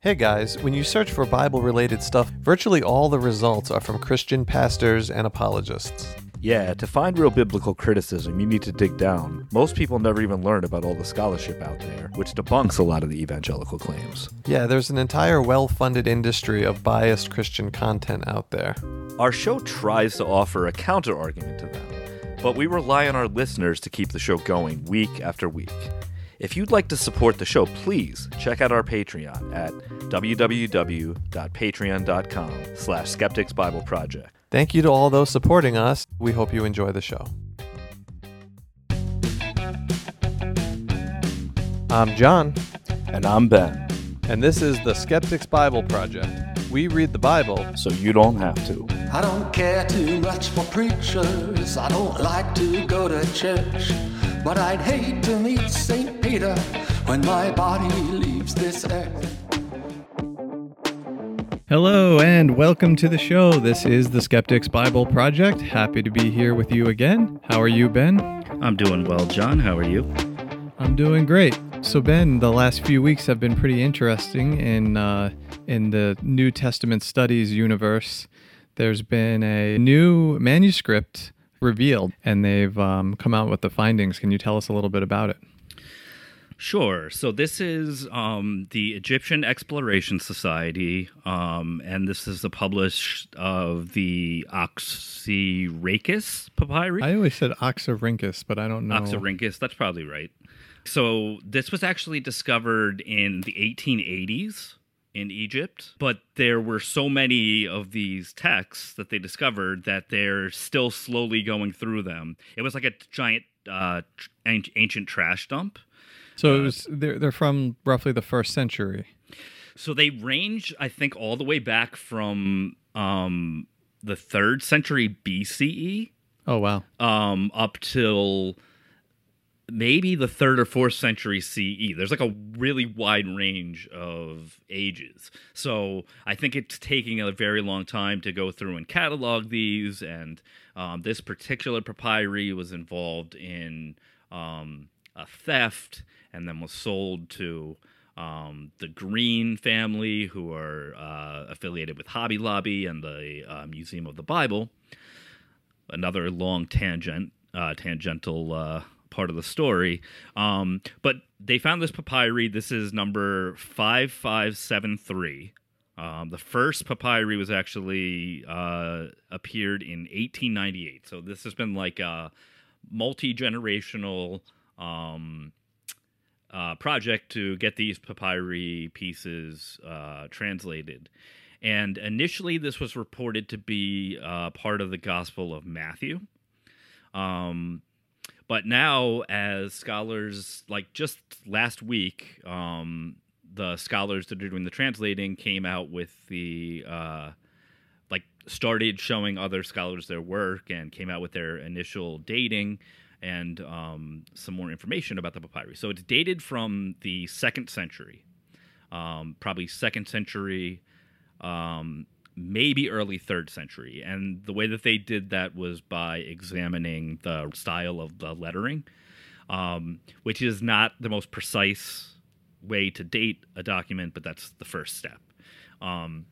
Hey guys, when you search for Bible related stuff, virtually all the results are from Christian pastors and apologists. Yeah, to find real biblical criticism, you need to dig down. Most people never even learn about all the scholarship out there, which debunks a lot of the evangelical claims. Yeah, there's an entire well funded industry of biased Christian content out there. Our show tries to offer a counter argument to them, but we rely on our listeners to keep the show going week after week. If you'd like to support the show, please check out our Patreon at www.patreon.com slash Skeptics Bible Project. Thank you to all those supporting us. We hope you enjoy the show. I'm John, And I'm Ben, and this is the Skeptics Bible Project. We read the Bible. so you don't have to. I don't care too much for preachers. I don't like to go to church. But I'd hate to meet St. Peter when my body leaves this earth. Hello, and welcome to the show. This is the Skeptics Bible Project. Happy to be here with you again. How are you, Ben? I'm doing well, John. How are you? I'm doing great. So Ben, the last few weeks have been pretty interesting in uh, in the New Testament studies universe. There's been a new manuscript revealed, and they've um, come out with the findings. Can you tell us a little bit about it? Sure. So this is um, the Egyptian Exploration Society, um, and this is the publish of the Oxyrhynchus papyri. I always said Oxyrhynchus, but I don't know. Oxyrhynchus, that's probably right. So this was actually discovered in the 1880s in Egypt, but there were so many of these texts that they discovered that they're still slowly going through them. It was like a giant uh, ancient trash dump. So it was, they're they're from roughly the first century. So they range, I think, all the way back from um, the third century BCE Oh wow. um, up till maybe the third or fourth century CE. There's like a really wide range of ages. So I think it's taking a very long time to go through and catalog these. And um, this particular papyri was involved in um, a theft and then was sold to. Um, the Green family, who are uh, affiliated with Hobby Lobby and the uh, Museum of the Bible, another long tangent, uh, tangential uh, part of the story. Um, but they found this papyri. This is number five five seven three. Um, the first papyri was actually uh, appeared in 1898. So this has been like a multi generational um, uh, project to get these papyri pieces uh, translated. And initially, this was reported to be uh, part of the Gospel of Matthew. Um, but now, as scholars, like just last week, um, the scholars that are doing the translating came out with the, uh, like, started showing other scholars their work and came out with their initial dating and um, some more information about the papyri. So it's dated from the second century, um, probably second century, um, maybe early third century. And the way that they did that was by examining the style of the lettering, um, which is not the most precise way to date a document, but that's the first step. Um,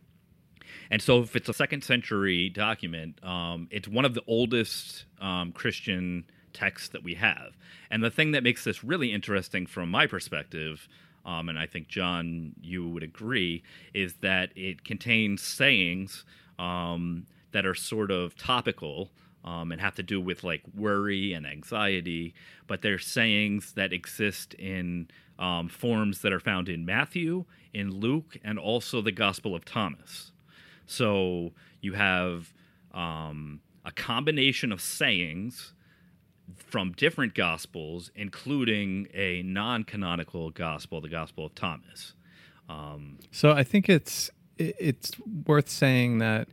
and so, if it's a second century document, um, it's one of the oldest um, Christian texts that we have. And the thing that makes this really interesting from my perspective, um, and I think, John, you would agree, is that it contains sayings um, that are sort of topical. Um, and have to do with like worry and anxiety, but they're sayings that exist in um, forms that are found in Matthew, in Luke, and also the Gospel of Thomas. So you have um, a combination of sayings from different gospels, including a non-canonical gospel, the Gospel of Thomas. Um, So I think it's it- it's worth saying that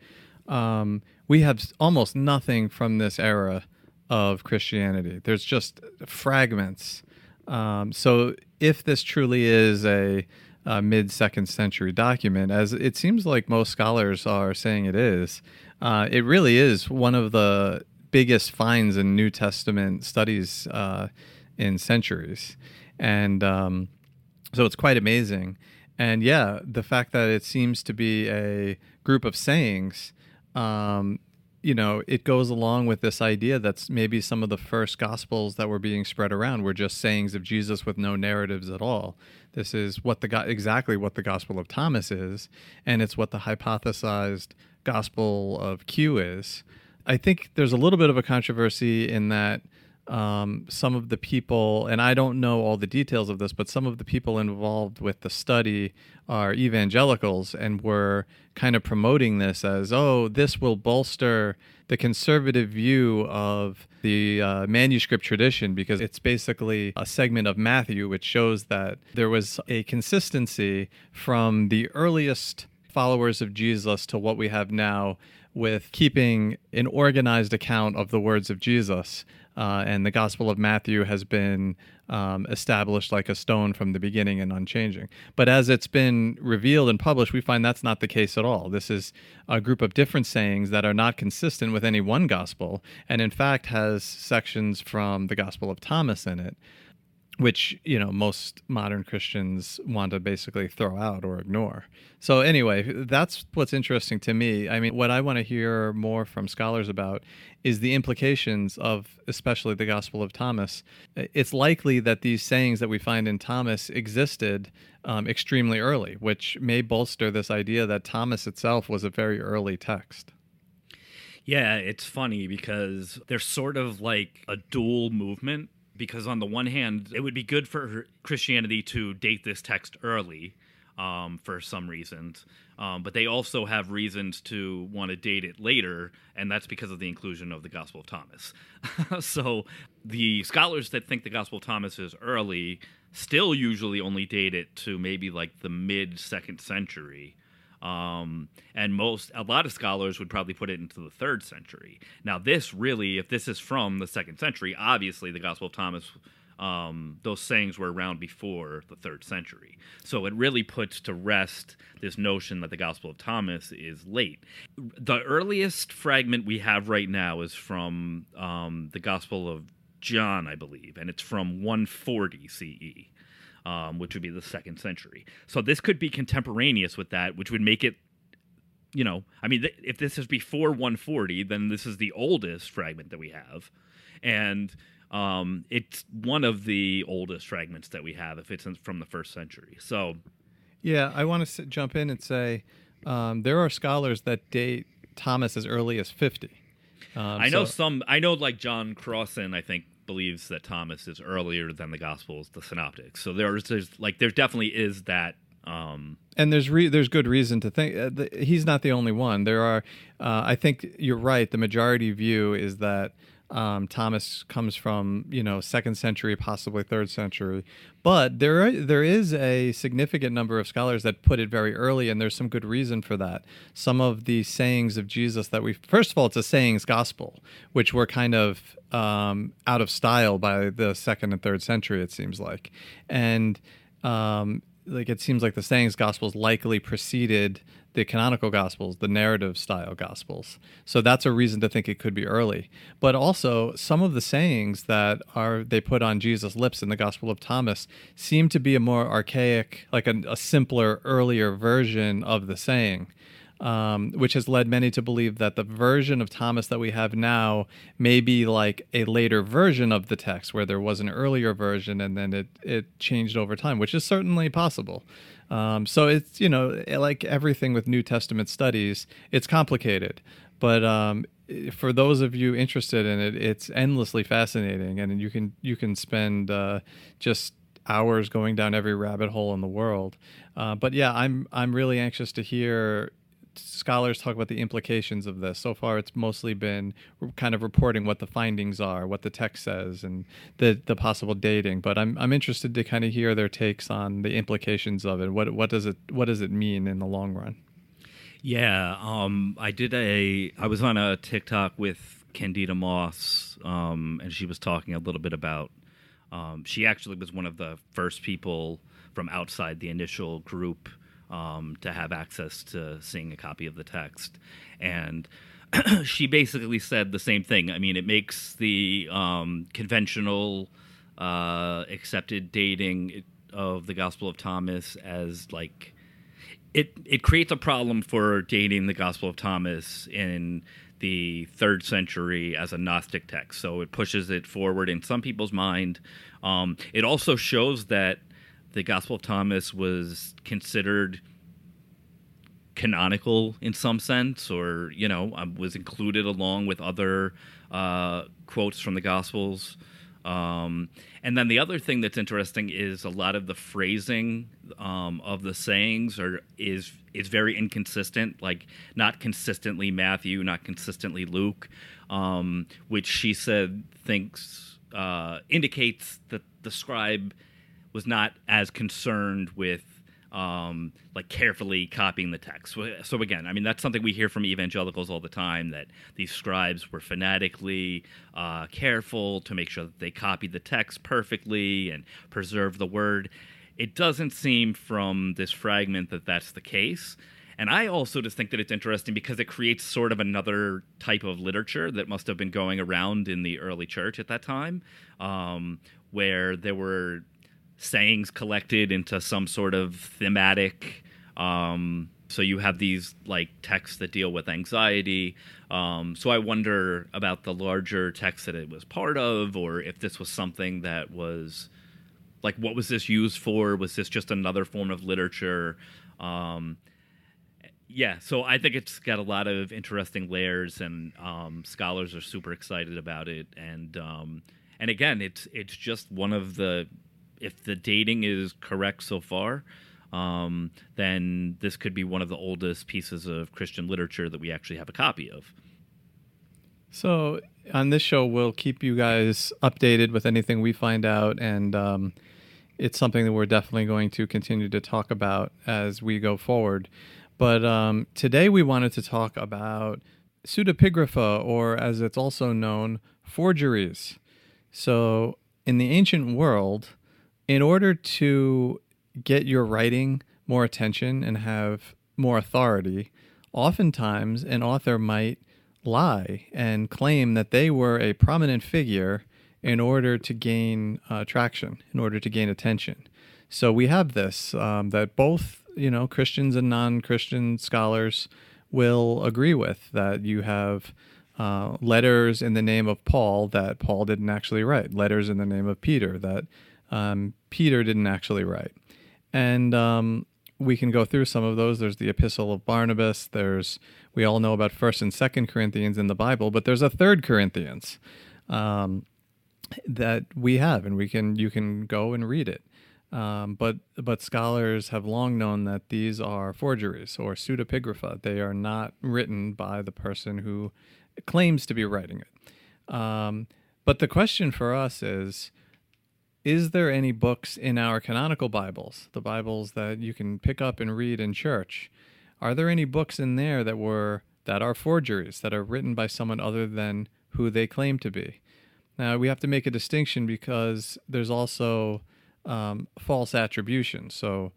um, we have almost nothing from this era of Christianity. There's just fragments. Um, so if this truly is a, a mid second century document, as it seems like most scholars are saying it is, uh, it really is one of the biggest finds in New Testament studies uh, in centuries, and um, so it's quite amazing. And yeah, the fact that it seems to be a group of sayings, um, you know, it goes along with this idea that's maybe some of the first gospels that were being spread around were just sayings of Jesus with no narratives at all. This is what the exactly what the Gospel of Thomas is, and it's what the hypothesized Gospel of Q is. I think there's a little bit of a controversy in that um, some of the people, and I don't know all the details of this, but some of the people involved with the study are evangelicals and were kind of promoting this as, oh, this will bolster the conservative view of the uh, manuscript tradition because it's basically a segment of Matthew which shows that there was a consistency from the earliest followers of Jesus to what we have now with keeping an organized account of the words of Jesus. Uh, and the Gospel of Matthew has been um, established like a stone from the beginning and unchanging. But as it's been revealed and published, we find that's not the case at all. This is a group of different sayings that are not consistent with any one gospel, and in fact has sections from the Gospel of Thomas in it which you know most modern Christians want to basically throw out or ignore. So anyway, that's what's interesting to me. I mean, what I want to hear more from scholars about is the implications of especially the Gospel of Thomas. It's likely that these sayings that we find in Thomas existed um, extremely early, which may bolster this idea that Thomas itself was a very early text. Yeah, it's funny because there's sort of like a dual movement because on the one hand, it would be good for Christianity to date this text early um, for some reasons, um, but they also have reasons to want to date it later, and that's because of the inclusion of the Gospel of Thomas. so the scholars that think the Gospel of Thomas is early still usually only date it to maybe like the mid second century. Um, and most, a lot of scholars would probably put it into the third century. Now, this really, if this is from the second century, obviously the Gospel of Thomas, um, those sayings were around before the third century. So it really puts to rest this notion that the Gospel of Thomas is late. The earliest fragment we have right now is from um, the Gospel of John, I believe, and it's from 140 CE um, which would be the second century. So this could be contemporaneous with that, which would make it, you know, I mean, th- if this is before 140, then this is the oldest fragment that we have, and um, it's one of the oldest fragments that we have if it's from the first century. So, yeah, I want to jump in and say um, there are scholars that date Thomas as early as 50. Um, I know so, some. I know, like John Crossan, I think believes that Thomas is earlier than the Gospels, the Synoptics. So there's, there's like there definitely is that. Um, and there's re- there's good reason to think uh, he's not the only one. There are, uh, I think you're right. The majority view is that um, Thomas comes from you know second century, possibly third century, but there there is a significant number of scholars that put it very early, and there's some good reason for that. Some of the sayings of Jesus that we first of all, it's a sayings gospel, which were kind of um, out of style by the second and third century, it seems like, and um, like it seems like the sayings gospels likely preceded the canonical gospels, the narrative style gospels. So that's a reason to think it could be early. But also some of the sayings that are they put on Jesus' lips in the Gospel of Thomas seem to be a more archaic, like a, a simpler, earlier version of the saying. Um, which has led many to believe that the version of Thomas that we have now may be like a later version of the text, where there was an earlier version and then it, it changed over time, which is certainly possible. Um, so it's you know like everything with New Testament studies, it's complicated, but um, for those of you interested in it, it's endlessly fascinating, and you can you can spend uh, just hours going down every rabbit hole in the world. Uh, but yeah, I'm I'm really anxious to hear scholars talk about the implications of this. So far, it's mostly been kind of reporting what the findings are, what the text says, and the the possible dating. But I'm I'm interested to kind of hear their takes on the implications of it. What what does it what does it mean in the long run? Yeah, um, I did a. I was on a TikTok with Candida Moss, um, and she was talking a little bit about. Um, she actually was one of the first people from outside the initial group um, to have access to seeing a copy of the text. And she basically said the same thing. I mean, it makes the um, conventional uh, accepted dating of the Gospel of Thomas as like it it creates a problem for dating the Gospel of Thomas in the third century as a Gnostic text. So it pushes it forward in some people's mind. Um, it also shows that the Gospel of Thomas was considered canonical in some sense, or you know, um, was included along with other uh, quotes from the Gospels. Um, and then the other thing that's interesting is a lot of the phrasing um, of the sayings are is is very inconsistent. Like not consistently Matthew, not consistently Luke, um, which she said thinks uh, indicates that the scribe was not as concerned with um, like carefully copying the text. So again, I mean that's something we hear from evangelicals all the time that these scribes were fanatically uh, careful to make sure that they copied the text perfectly and preserve the word. It doesn't seem from this fragment that that's the case. And I also just think that it's interesting because it creates sort of another type of literature that must have been going around in the early church at that time, um, where there were sayings collected into some sort of thematic. Um, so you have these like texts that deal with anxiety. Um, so I wonder about the larger text that it was part of, or if this was something that was like, what was this used for? Was this just another form of literature? Um, yeah, so I think it's got a lot of interesting layers, and um, scholars are super excited about it. And um, and again, it's it's just one of the if the dating is correct so far, um, then this could be one of the oldest pieces of Christian literature that we actually have a copy of. So on this show, we'll keep you guys updated with anything we find out, and um, it's something that we're definitely going to continue to talk about as we go forward. But um, today we wanted to talk about pseudepigrapha, or as it's also known, forgeries. So in the ancient world, in order to get your writing more attention and have more authority, oftentimes an author might lie and claim that they were a prominent figure in order to gain uh, traction, in order to gain attention. So we have this um, that both you know Christians and non-Christian scholars will agree with that you have uh, letters in the name of Paul that Paul didn't actually write, letters in the name of Peter that um, Peter didn't actually write. And um, we can go through some of those. There's the Epistle of Barnabas. There's we all know about First and Second Corinthians in the Bible, but there's a Third Corinthians um, that we have, and we can you can go and read it. Um, but but scholars have long known that these are forgeries or pseudepigrapha. They are not written by the person who claims to be writing it. Um, but the question for us is is there any books in our canonical Bibles, the Bibles that you can pick up and read in church? Are there any books in there that were that are forgeries that are written by someone other than who they claim to be? Now we have to make a distinction because there's also um, false attribution. So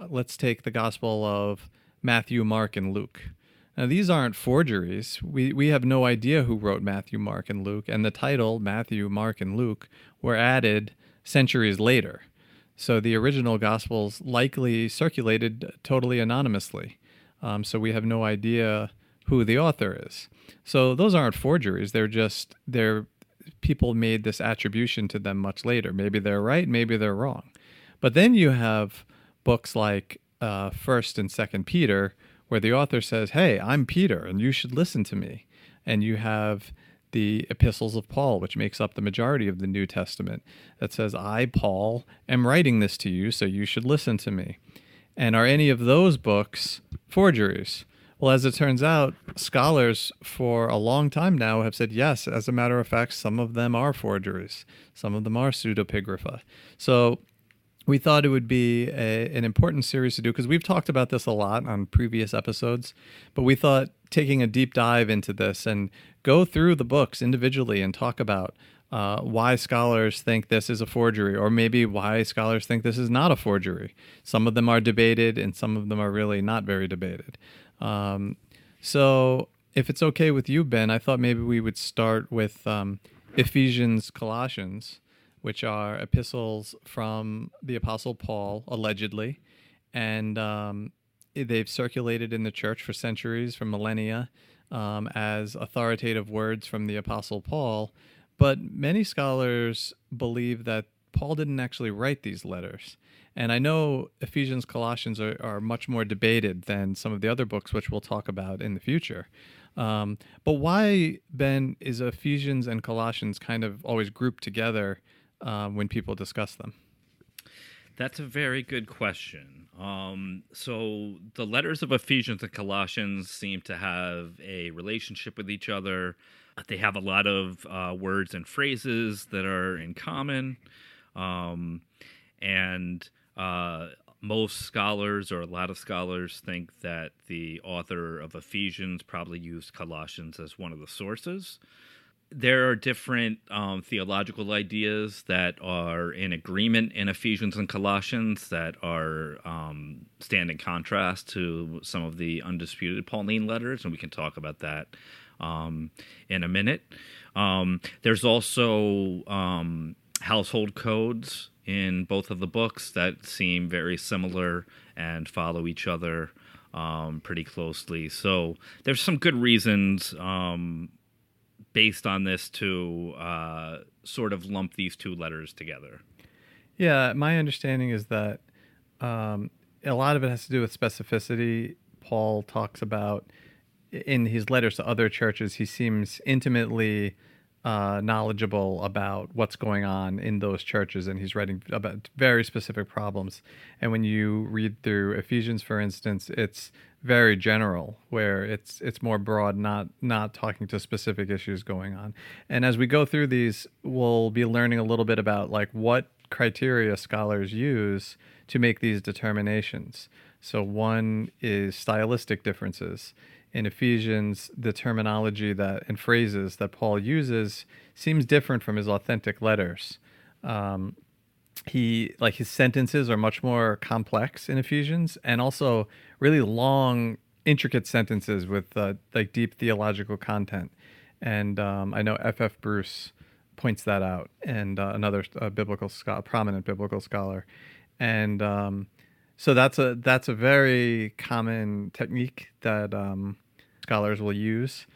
uh, let's take the Gospel of Matthew, Mark, and Luke. Now these aren't forgeries. We we have no idea who wrote Matthew, Mark, and Luke, and the title Matthew, Mark, and Luke were added centuries later. So the original Gospels likely circulated totally anonymously. Um, so we have no idea who the author is. So those aren't forgeries. They're just they're people made this attribution to them much later. Maybe they're right, maybe they're wrong. But then you have books like uh, First and Second Peter, where the author says, "Hey, I'm Peter, and you should listen to me." And you have the epistles of Paul, which makes up the majority of the New Testament, that says, I, Paul, am writing this to you, so you should listen to me. And are any of those books forgeries? Well, as it turns out, scholars for a long time now have said yes. As a matter of fact, some of them are forgeries, some of them are pseudepigrapha. So we thought it would be a, an important series to do because we've talked about this a lot on previous episodes, but we thought taking a deep dive into this and go through the books individually and talk about uh, why scholars think this is a forgery, or maybe why scholars think this is not a forgery. Some of them are debated, and some of them are really not very debated. Um, so, if it's okay with you, Ben, I thought maybe we would start with um, Ephesians, Colossians, which are epistles from the Apostle Paul, allegedly, and um, they've circulated in the church for centuries, for millennia, um, as authoritative words from the Apostle Paul. But many scholars believe that Paul didn't actually write these letters. And I know Ephesians, Colossians are, are much more debated than some of the other books, which we'll talk about in the future. Um, but why, Ben, is Ephesians and Colossians kind of always grouped together um, when people discuss them? That's a very good question. Um, so the letters of Ephesians and Colossians seem to have a relationship with each other. They have a lot of uh, words and phrases that are in common. Um, and uh, most scholars, or a lot of scholars, think that the author of Ephesians probably used Colossians as one of the sources there are different um, theological ideas that are in agreement in Ephesians and Colossians that are um, stand in contrast to some of the undisputed Pauline letters, and we can talk about that um, in a minute. Um, there's also um, household codes in both of the books that seem very similar and follow each other um, pretty closely. So there's some good reasons based on this to uh, sort of lump these two letters together. Yeah, my understanding is that um, a lot of it has to do with specificity. Paul talks about in his letters to other churches, he seems intimately uh, knowledgeable about what's going on in those churches, and he's writing about very specific problems. And when you read through Ephesians, for instance, it's very general, where it's it's more broad, not not talking to specific issues going on. And as we go through these, we'll be learning a little bit about like what criteria scholars use to make these determinations. So one is stylistic differences in Ephesians, the terminology that and phrases that Paul uses seems different from his authentic letters. Um, he like his sentences are much more complex in Ephesians, and also really long, intricate sentences with uh, like deep theological content. And um, I know F. F. Bruce points that out, and uh, another uh, biblical prominent biblical scholar, and um, so that's a that's a very common technique that um, scholars will use.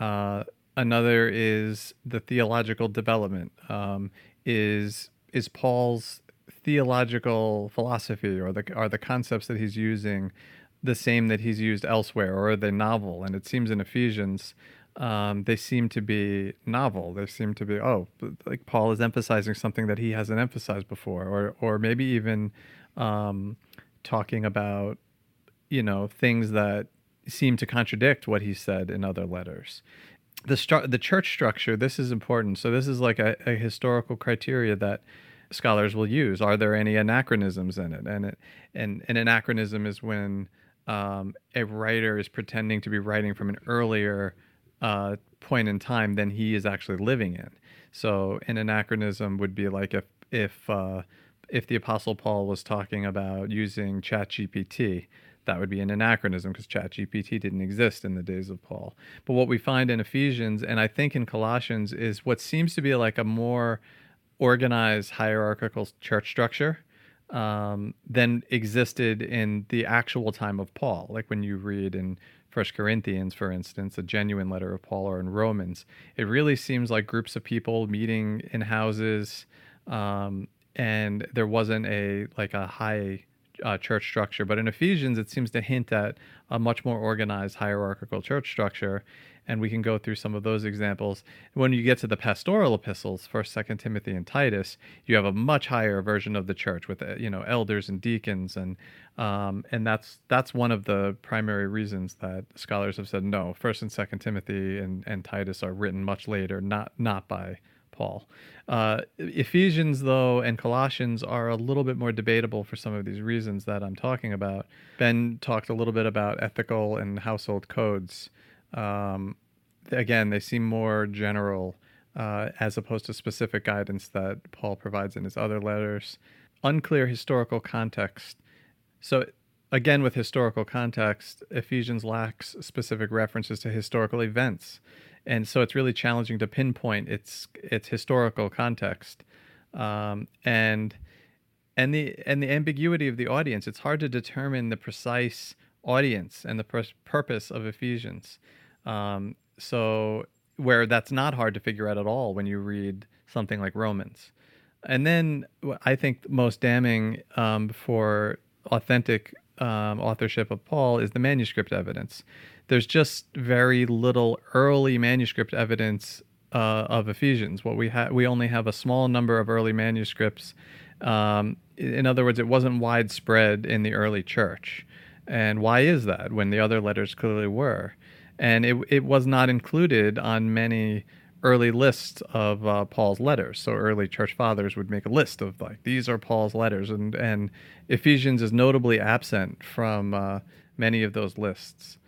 Uh, another is the theological development. Um, is is Paul's theological philosophy or the are the concepts that he's using the same that he's used elsewhere, or are they novel? And it seems in Ephesians. Um, they seem to be novel. They seem to be oh, like Paul is emphasizing something that he hasn't emphasized before, or or maybe even um, talking about you know things that seem to contradict what he said in other letters. The stru- the church structure. This is important. So this is like a, a historical criteria that scholars will use. Are there any anachronisms in it? And it, and an anachronism is when um, a writer is pretending to be writing from an earlier uh, point in time than he is actually living in. So an anachronism would be like if if uh, if the Apostle Paul was talking about using ChatGPT that would be an anachronism because ChatGPT didn't exist in the days of Paul. But what we find in Ephesians and I think in Colossians is what seems to be like a more organized hierarchical church structure um, than existed in the actual time of Paul. Like when you read in First Corinthians, for instance, a genuine letter of Paul, or in Romans, it really seems like groups of people meeting in houses, um, and there wasn't a like a high uh, church structure. But in Ephesians, it seems to hint at a much more organized hierarchical church structure. And we can go through some of those examples. When you get to the pastoral epistles, First, Second Timothy, and Titus, you have a much higher version of the church with uh, you know elders and deacons, and um, and that's that's one of the primary reasons that scholars have said no. First and Second Timothy and, and Titus are written much later, not not by Paul. Uh, Ephesians, though, and Colossians are a little bit more debatable for some of these reasons that I'm talking about. Ben talked a little bit about ethical and household codes. Um, again, they seem more general uh, as opposed to specific guidance that Paul provides in his other letters. Unclear historical context. So, again, with historical context, Ephesians lacks specific references to historical events and so it's really challenging to pinpoint its its historical context. um, and and the and the ambiguity of the audience. It's hard to determine the precise audience and the pur- purpose of Ephesians. Um, so where that's not hard to figure out at all when you read something like Romans. And then I think most damning um, for authentic um, authorship of Paul is the manuscript evidence. There's just very little early manuscript evidence uh, of Ephesians. What we have, we only have a small number of early manuscripts. Um, in other words, it wasn't widespread in the early church. And why is that when the other letters clearly were? And it it was not included on many early lists of uh, Paul's letters. So early church fathers would make a list of like these are Paul's letters, and and Ephesians is notably absent from uh, many of those lists.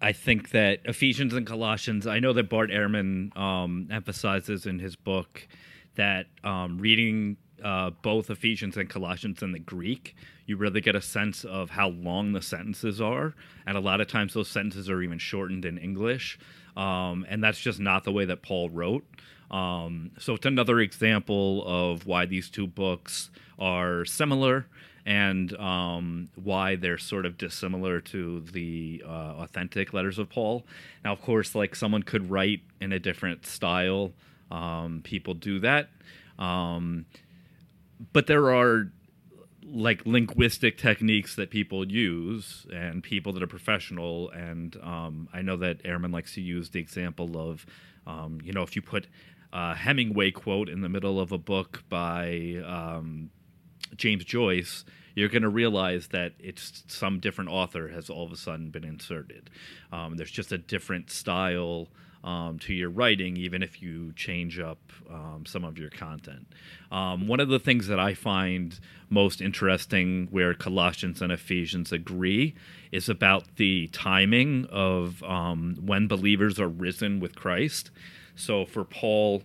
I think that Ephesians and Colossians. I know that Bart Ehrman um, emphasizes in his book that um, reading uh, both Ephesians and Colossians in the Greek, you really get a sense of how long the sentences are, and a lot of times those sentences are even shortened in English, um, and that's just not the way that Paul wrote. Um, so it's another example of why these two books are similar and um, why they're sort of dissimilar to the uh, authentic letters of Paul. Now, of course, like someone could write in a different style. Um, people do that. Um, but there are like linguistic techniques that people use and people that are professional. And um, I know that Ehrman likes to use the example of, um, you know, if you put a Hemingway quote in the middle of a book by um, James Joyce, you're going to realize that it's some different author has all of a sudden been inserted. Um, there's just a different style um, to your writing, even if you change up um, some of your content. Um, one of the things that I find most interesting, where Colossians and Ephesians agree, is about the timing of um, when believers are risen with Christ. So for Paul,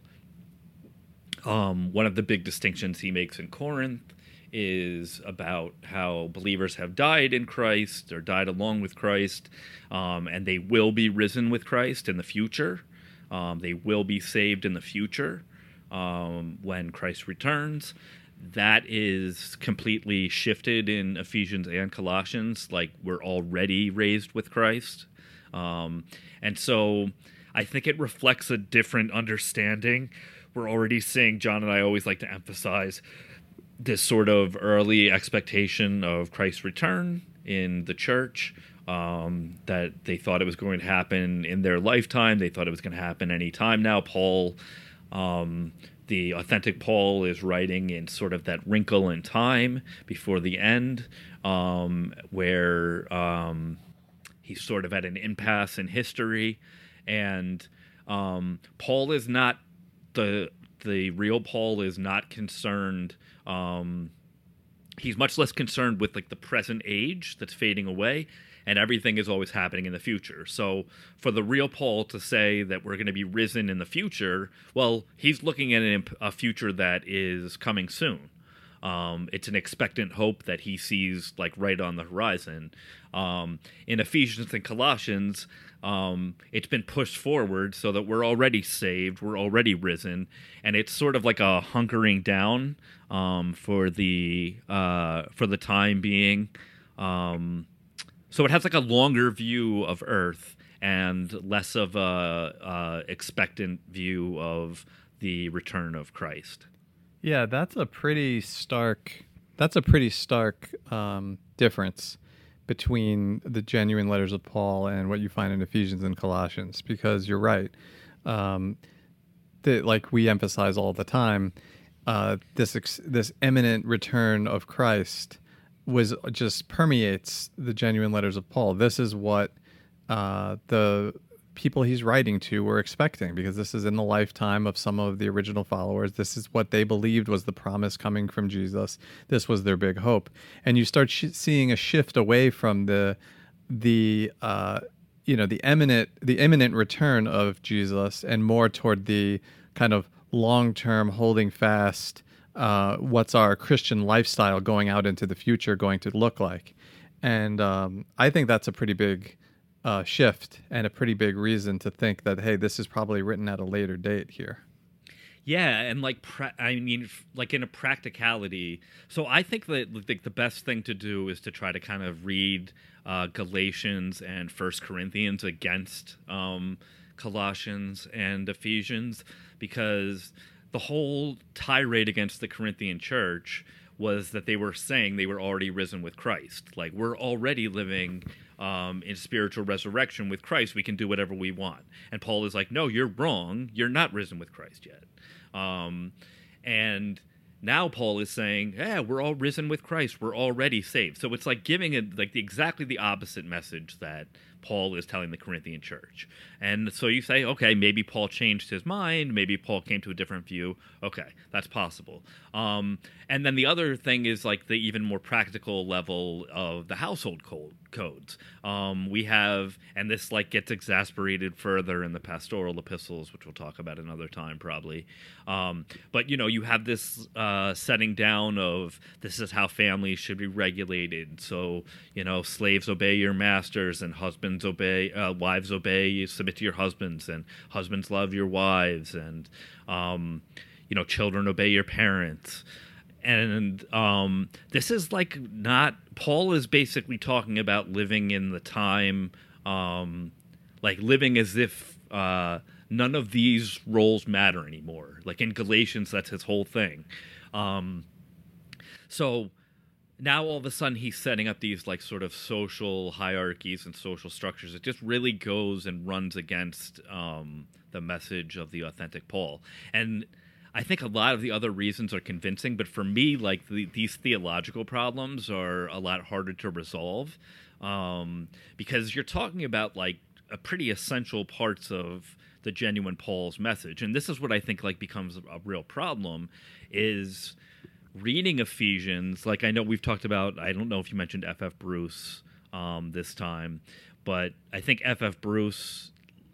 um, one of the big distinctions he makes in Corinth is about how believers have died in Christ or died along with Christ, um, and they will be risen with Christ in the future. Um, they will be saved in the future um, when Christ returns. That is completely shifted in Ephesians and Colossians. Like we're already raised with Christ. Um, and so I think it reflects a different understanding. We're already seeing, John and I always like to emphasize this sort of early expectation of Christ's return in the church. Um, that they thought it was going to happen in their lifetime. They thought it was going to happen any time now. Paul, um, the authentic Paul, is writing in sort of that wrinkle in time before the end, um, where um, he's sort of at an impasse in history. And um, Paul is not the the real Paul is not concerned um, he's much less concerned with like the present age that's fading away and everything is always happening in the future. So for the real Paul to say that we're going to be risen in the future, well, he's looking at an, a future that is coming soon. Um, it's an expectant hope that he sees like right on the horizon. Um, in Ephesians and Colossians, um, it's been pushed forward so that we're already saved, we're already risen, and it's sort of like a hunkering down um, for the uh, for the time being. Um, so it has like a longer view of Earth and less of a, a expectant view of the return of Christ. Yeah, that's a pretty stark. That's a pretty stark um, difference between the genuine letters of Paul and what you find in Ephesians and Colossians, because you're right. Um, that, like we emphasize all the time, uh, this ex- this imminent return of Christ was just permeates the genuine letters of Paul. This is what uh, the people he's writing to were expecting because this is in the lifetime of some of the original followers. This is what they believed was the promise coming from Jesus. This was their big hope, and you start sh- seeing a shift away from the the uh, you know the imminent the imminent return of Jesus and more toward the kind of long term holding fast. Uh, what's our Christian lifestyle going out into the future going to look like? And um, I think that's a pretty big uh, shift and a pretty big reason to think that hey, this is probably written at a later date here. Yeah, and like pra- I mean, like in a practicality. So I think that like the best thing to do is to try to kind of read uh, Galatians and First Corinthians against um, Colossians and Ephesians because the whole tirade against the Corinthian church was that they were saying they were already risen with Christ. Like we're already living um, in spiritual resurrection with Christ. We can do whatever we want. And Paul is like, no, you're wrong. You're not risen with Christ yet. Um, and now Paul is saying, yeah, we're all risen with Christ. We're already saved. So it's like giving it like the, exactly the opposite message that Paul is telling the Corinthian church. And so you say, okay, maybe Paul changed his mind. Maybe Paul came to a different view. Okay, that's possible. Um, and then the other thing is like the even more practical level of the household code, codes. Um, we have, and this like gets exasperated further in the pastoral epistles, which we'll talk about another time probably. Um, but you know, you have this uh, setting down of this is how families should be regulated. So you know, slaves obey your masters, and husbands obey, uh, wives obey. You submit to your husbands, and husbands love your wives, and um, you know, children obey your parents and um, this is like not paul is basically talking about living in the time um, like living as if uh, none of these roles matter anymore. Like in galatians that's his whole thing. Um, so now all of a sudden he's setting up these like sort of social hierarchies and social structures it just really goes and runs against um, the message of the authentic paul. And I think a lot of the other reasons are convincing, but for me, like the, these theological problems are a lot harder to resolve um, because you're talking about like a pretty essential parts of the genuine Paul's message, and this is what I think like becomes a real problem is reading Ephesians. Like I know we've talked about. I don't know if you mentioned F. F. Bruce um, this time, but I think F. F. Bruce.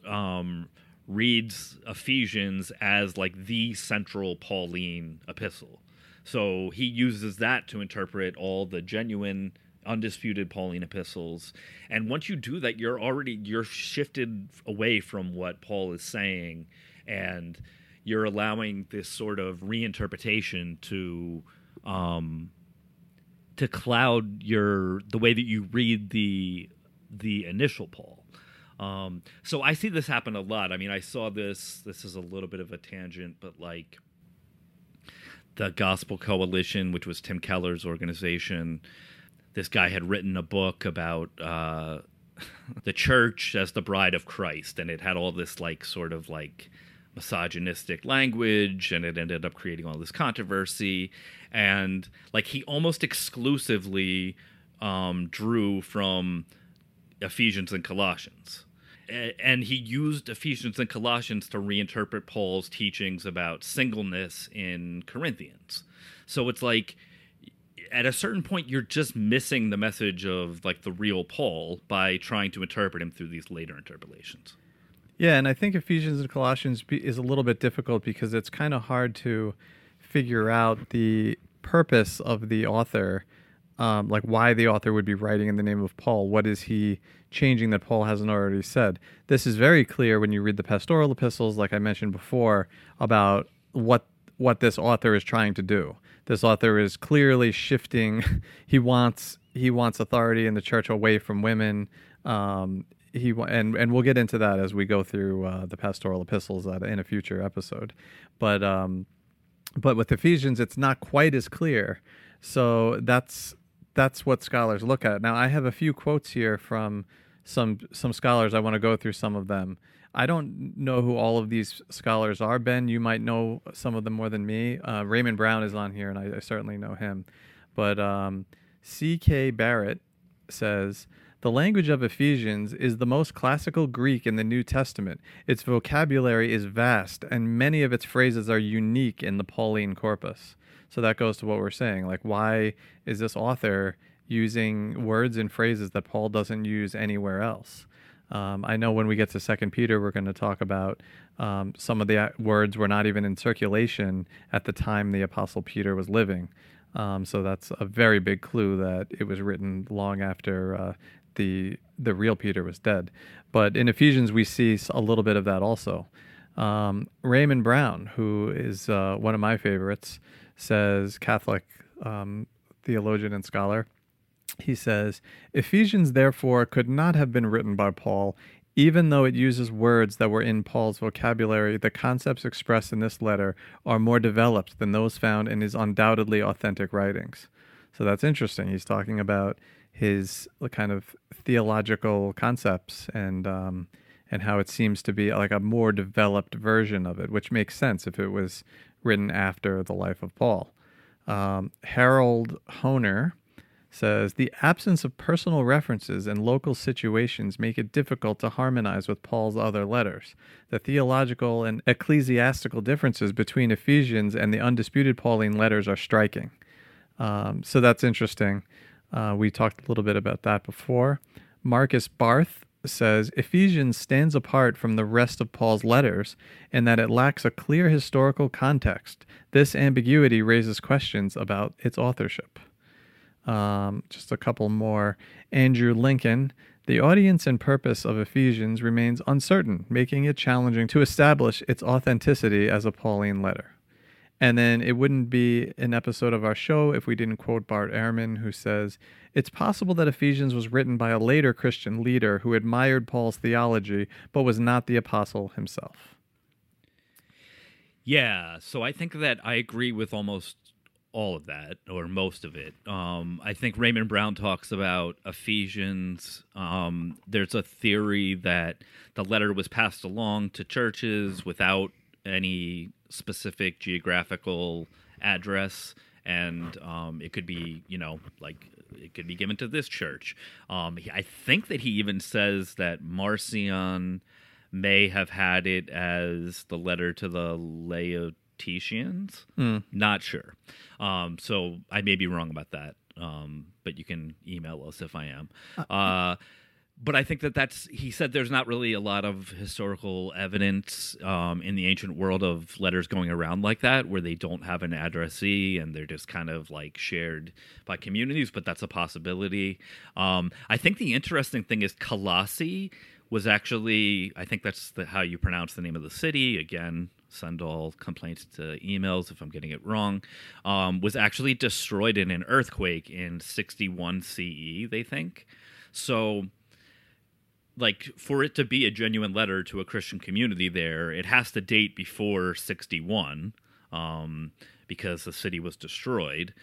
Um, reads Ephesians as like the central Pauline epistle. So he uses that to interpret all the genuine undisputed Pauline epistles. And once you do that, you're already you're shifted away from what Paul is saying and you're allowing this sort of reinterpretation to um to cloud your the way that you read the the initial Paul. Um, so I see this happen a lot. I mean, I saw this. This is a little bit of a tangent, but like the Gospel Coalition, which was Tim Keller's organization, this guy had written a book about uh, the church as the bride of Christ, and it had all this like sort of like misogynistic language, and it ended up creating all this controversy. And like he almost exclusively um, drew from Ephesians and Colossians. And he used Ephesians and Colossians to reinterpret Paul's teachings about singleness in Corinthians. So it's like at a certain point you're just missing the message of like the real Paul by trying to interpret him through these later interpolations. Yeah, and I think Ephesians and Colossians is a little bit difficult because it's kind of hard to figure out the purpose of the author um, like why the author would be writing in the name of Paul. What is he changing that Paul hasn't already said? This is very clear when you read the pastoral epistles, like I mentioned before, about what what this author is trying to do. This author is clearly shifting. he wants he wants authority in the church away from women. Um, he and and we'll get into that as we go through uh, the pastoral epistles in a future episode. But um, but with Ephesians, it's not quite as clear. So that's that's what scholars look at. Now, I have a few quotes here from some some scholars. I want to go through some of them. I don't know who all of these scholars are. Ben, you might know some of them more than me. Uh, Raymond Brown is on here, and I, I certainly know him. But um, C.K. Barrett says the language of Ephesians is the most classical Greek in the New Testament. Its vocabulary is vast, and many of its phrases are unique in the Pauline corpus. So that goes to what we're saying. Like, why is this author using words and phrases that Paul doesn't use anywhere else? Um, I know when we get to Second Peter, we're going to talk about um, some of the words were not even in circulation at the time the Apostle Peter was living. Um, so that's a very big clue that it was written long after uh, the the real Peter was dead. But in Ephesians, we see a little bit of that also. Um, Raymond Brown, who is uh, one of my favorites, says Catholic um, theologian and scholar. He says Ephesians, therefore, could not have been written by Paul, even though it uses words that were in Paul's vocabulary. The concepts expressed in this letter are more developed than those found in his undoubtedly authentic writings. So that's interesting. He's talking about his kind of theological concepts and um, and how it seems to be like a more developed version of it, which makes sense if it was written after the life of Paul. Um, Harold Hoehner says the absence of personal references and local situations make it difficult to harmonize with Paul's other letters. The theological and ecclesiastical differences between Ephesians and the undisputed Pauline letters are striking. Um, so that's interesting. Uh, we talked a little bit about that before. Markus Barth says Ephesians stands apart from the rest of Paul's letters in that it lacks a clear historical context. This ambiguity raises questions about its authorship. Um, just a couple more. Andrew Lincoln. The audience and purpose of Ephesians remains uncertain, making it challenging to establish its authenticity as a Pauline letter. And then it wouldn't be an episode of our show if we didn't quote Bart Ehrman, who says, It's possible that Ephesians was written by a later Christian leader who admired Paul's theology, but was not the apostle himself. Yeah, so I think that I agree with almost all of that or most of it. Um, I think Raymond Brown talks about Ephesians. Um, there's a theory that the letter was passed along to churches without any specific geographical address and um, it could be you know like it could be given to this church. Um, i think that he even says that marcion may have had it as the letter to the laodiceans. Mm. not sure. Um, so i may be wrong about that um, but you can email us if i am. Uh, but I think that that's he said there's not really a lot of historical evidence um, in the ancient world of letters going around like that where they don't have an addressee and they're just kind of like shared by communities. But that's a possibility. Um, I think the interesting thing is Colossi was actually I think that's the, how you pronounce the name of the city again. Send all complaints to emails if I'm getting it wrong. Um, was actually destroyed in an earthquake in 61 CE. They think so like for it to be a genuine letter to a Christian community there, it has to date before 61 um, because the city was destroyed.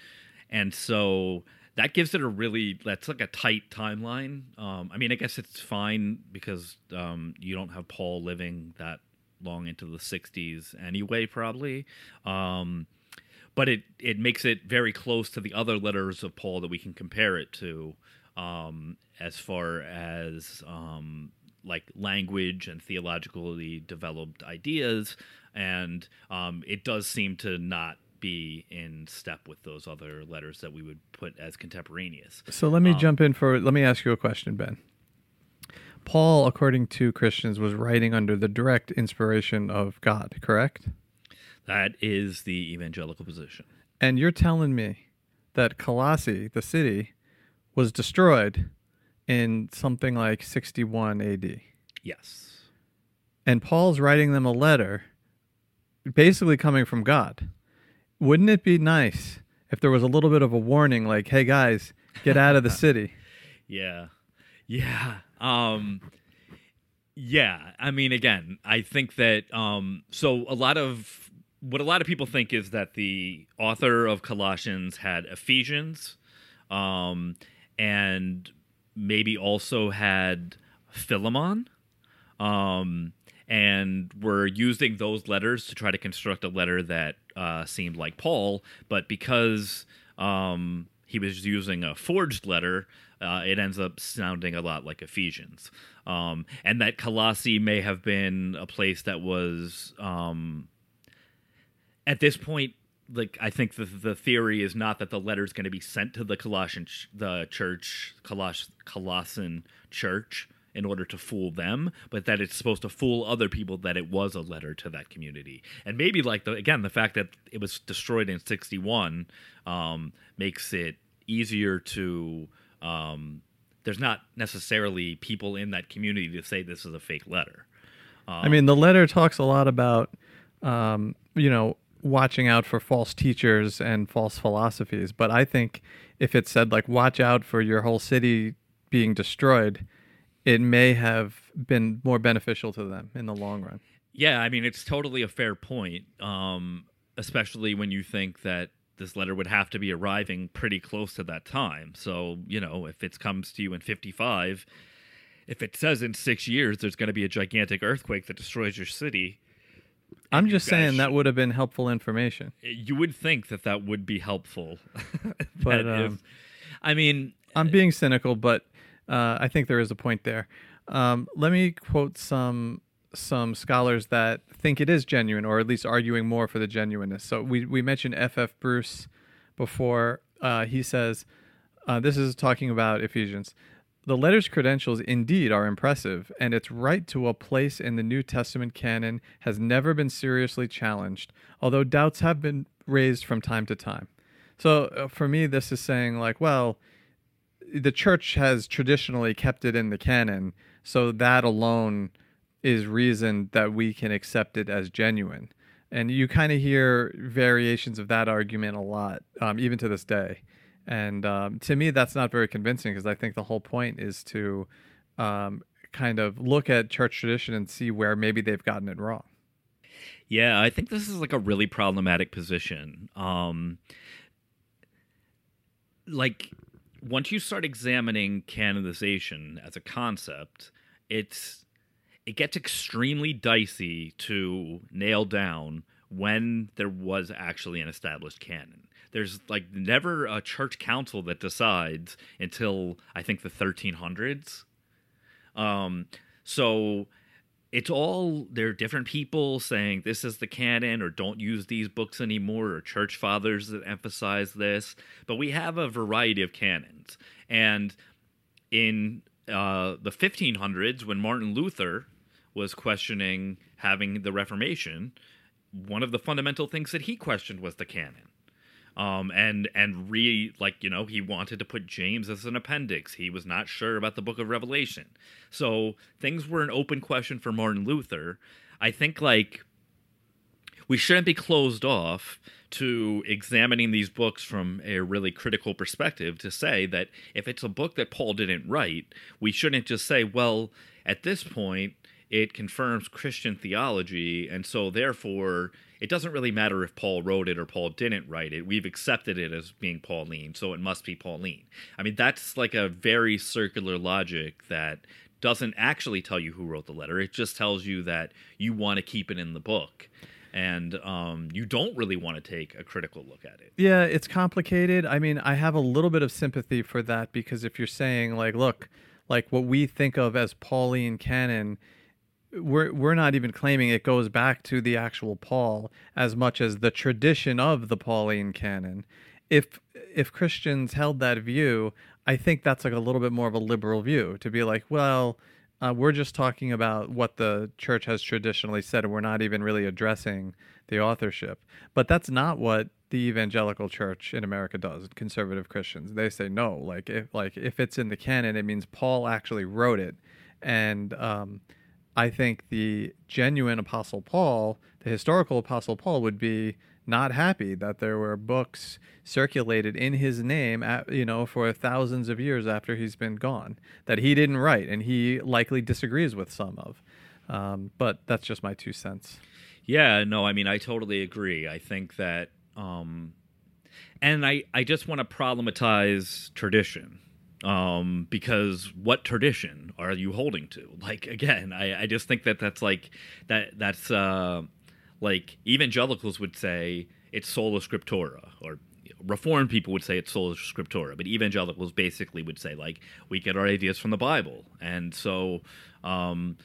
And so that gives it a really that's like a tight timeline. Um, I mean, I guess it's fine because um, you don't have Paul living that long into the 60s anyway, probably. Um, but it it makes it very close to the other letters of Paul that we can compare it to, um, as far as um, like language and theologically developed ideas, and um, it does seem to not be in step with those other letters that we would put as contemporaneous. So let me jump in for let me ask you a question, Ben. Paul, according to Christians, was writing under the direct inspiration of God, correct? That is the evangelical position. And you're telling me that Colossae, the city, was destroyed in something like 61 AD. Yes. And Paul's writing them a letter basically coming from God. Wouldn't it be nice if there was a little bit of a warning like, "Hey guys, get out of the city." Yeah. Yeah. Um yeah, I mean again, I think that um so a lot of what a lot of people think is that the author of Colossians had Ephesians um and maybe also had Philemon um and were using those letters to try to construct a letter that uh, seemed like Paul, but because um, he was using a forged letter, uh, it ends up sounding a lot like Ephesians. Um, and that Colossae may have been a place that was, um, at this point, like I think the the theory is not that the letter is going to be sent to the Colossian ch- the church Coloss Colossian church in order to fool them, but that it's supposed to fool other people that it was a letter to that community. And maybe like the again the fact that it was destroyed in sixty one um, makes it easier to. Um, there's not necessarily people in that community to say this is a fake letter. I mean, the letter talks a lot about, um, you know, watching out for false teachers and false philosophies. But I think if it said like, watch out for your whole city being destroyed, it may have been more beneficial to them in the long run. Yeah, I mean it's totally a fair point, um, especially when you think that this letter would have to be arriving pretty close to that time. So you know, if it comes to you in fifty-five, if it says in six years there's going to be a gigantic earthquake that destroys your city, I'm just saying that would have been helpful information. you would think that that would be helpful. But, That if- um, I mean, I'm being cynical, but uh, I think there is a point there. Um, let me quote some some scholars that think it is genuine, or at least arguing more for the genuineness. So we we mentioned F. F. Bruce before. Uh, he says uh, this is talking about Ephesians. The letter's credentials indeed are impressive, and its right to a place in the New Testament canon has never been seriously challenged, although doubts have been raised from time to time. So uh, for me, this is saying, like, well, the church has traditionally kept it in the canon, so that alone is reason that we can accept it as genuine. And you kind of hear variations of that argument a lot, um, even to this day. And um, to me, that's not very convincing because I think the whole point is to um, kind of look at church tradition and see where maybe they've gotten it wrong. Yeah, I think this is like a really problematic position. Um like once you start examining canonization as a concept, it's it gets extremely dicey to nail down when there was actually an established canon. There's like never a church council that decides until I think the 1300s. Um, so it's all there are different people saying this is the canon or don't use these books anymore or church fathers that emphasize this. But we have a variety of canons. And in uh, the 1500s when martin luther was questioning having the reformation one of the fundamental things that he questioned was the canon um, and and re like you know he wanted to put James as an appendix. He was not sure about the Book of Revelation, so things were an open question for Martin Luther. I think like we shouldn't be closed off to examining these books from a really critical perspective to say that if it's a book that Paul didn't write, we shouldn't just say, well, at this point, it confirms Christian theology, and so therefore it doesn't really matter if Paul wrote it or Paul didn't write it. We've accepted it as being Pauline, so it must be Pauline. I mean, that's like a very circular logic that doesn't actually tell you who wrote the letter. It just tells you that you want to keep it in the book. And um, you don't really want to take a critical look at it. Yeah, it's complicated. I mean, I have a little bit of sympathy for that because if you're saying like, look, like what we think of as Pauline canon, we're we're not even claiming it goes back to the actual Paul as much as the tradition of the Pauline canon. If if Christians held that view, I think that's like a little bit more of a liberal view to be like, well, uh, we're just talking about what the church has traditionally said, and we're not even really addressing the authorship. But that's not what the evangelical church in America does. Conservative Christians they say no, like if like if it's in the canon, it means Paul actually wrote it, and um, I think the genuine Apostle Paul, the historical Apostle Paul, would be not happy that there were books circulated in his name, at, you know, for thousands of years after he's been gone that he didn't write, and he likely disagrees with some of. Um, but that's just my two cents. Yeah, no, I mean, I totally agree. I think that, um, and I, I just want to problematize tradition um, because what tradition are you holding to? Like, again, I, I just think that that's like, that that's uh, like evangelicals would say it's sola scriptura or reformed people would say it's sola scriptura but evangelicals basically would say like we get our ideas from the bible and so um,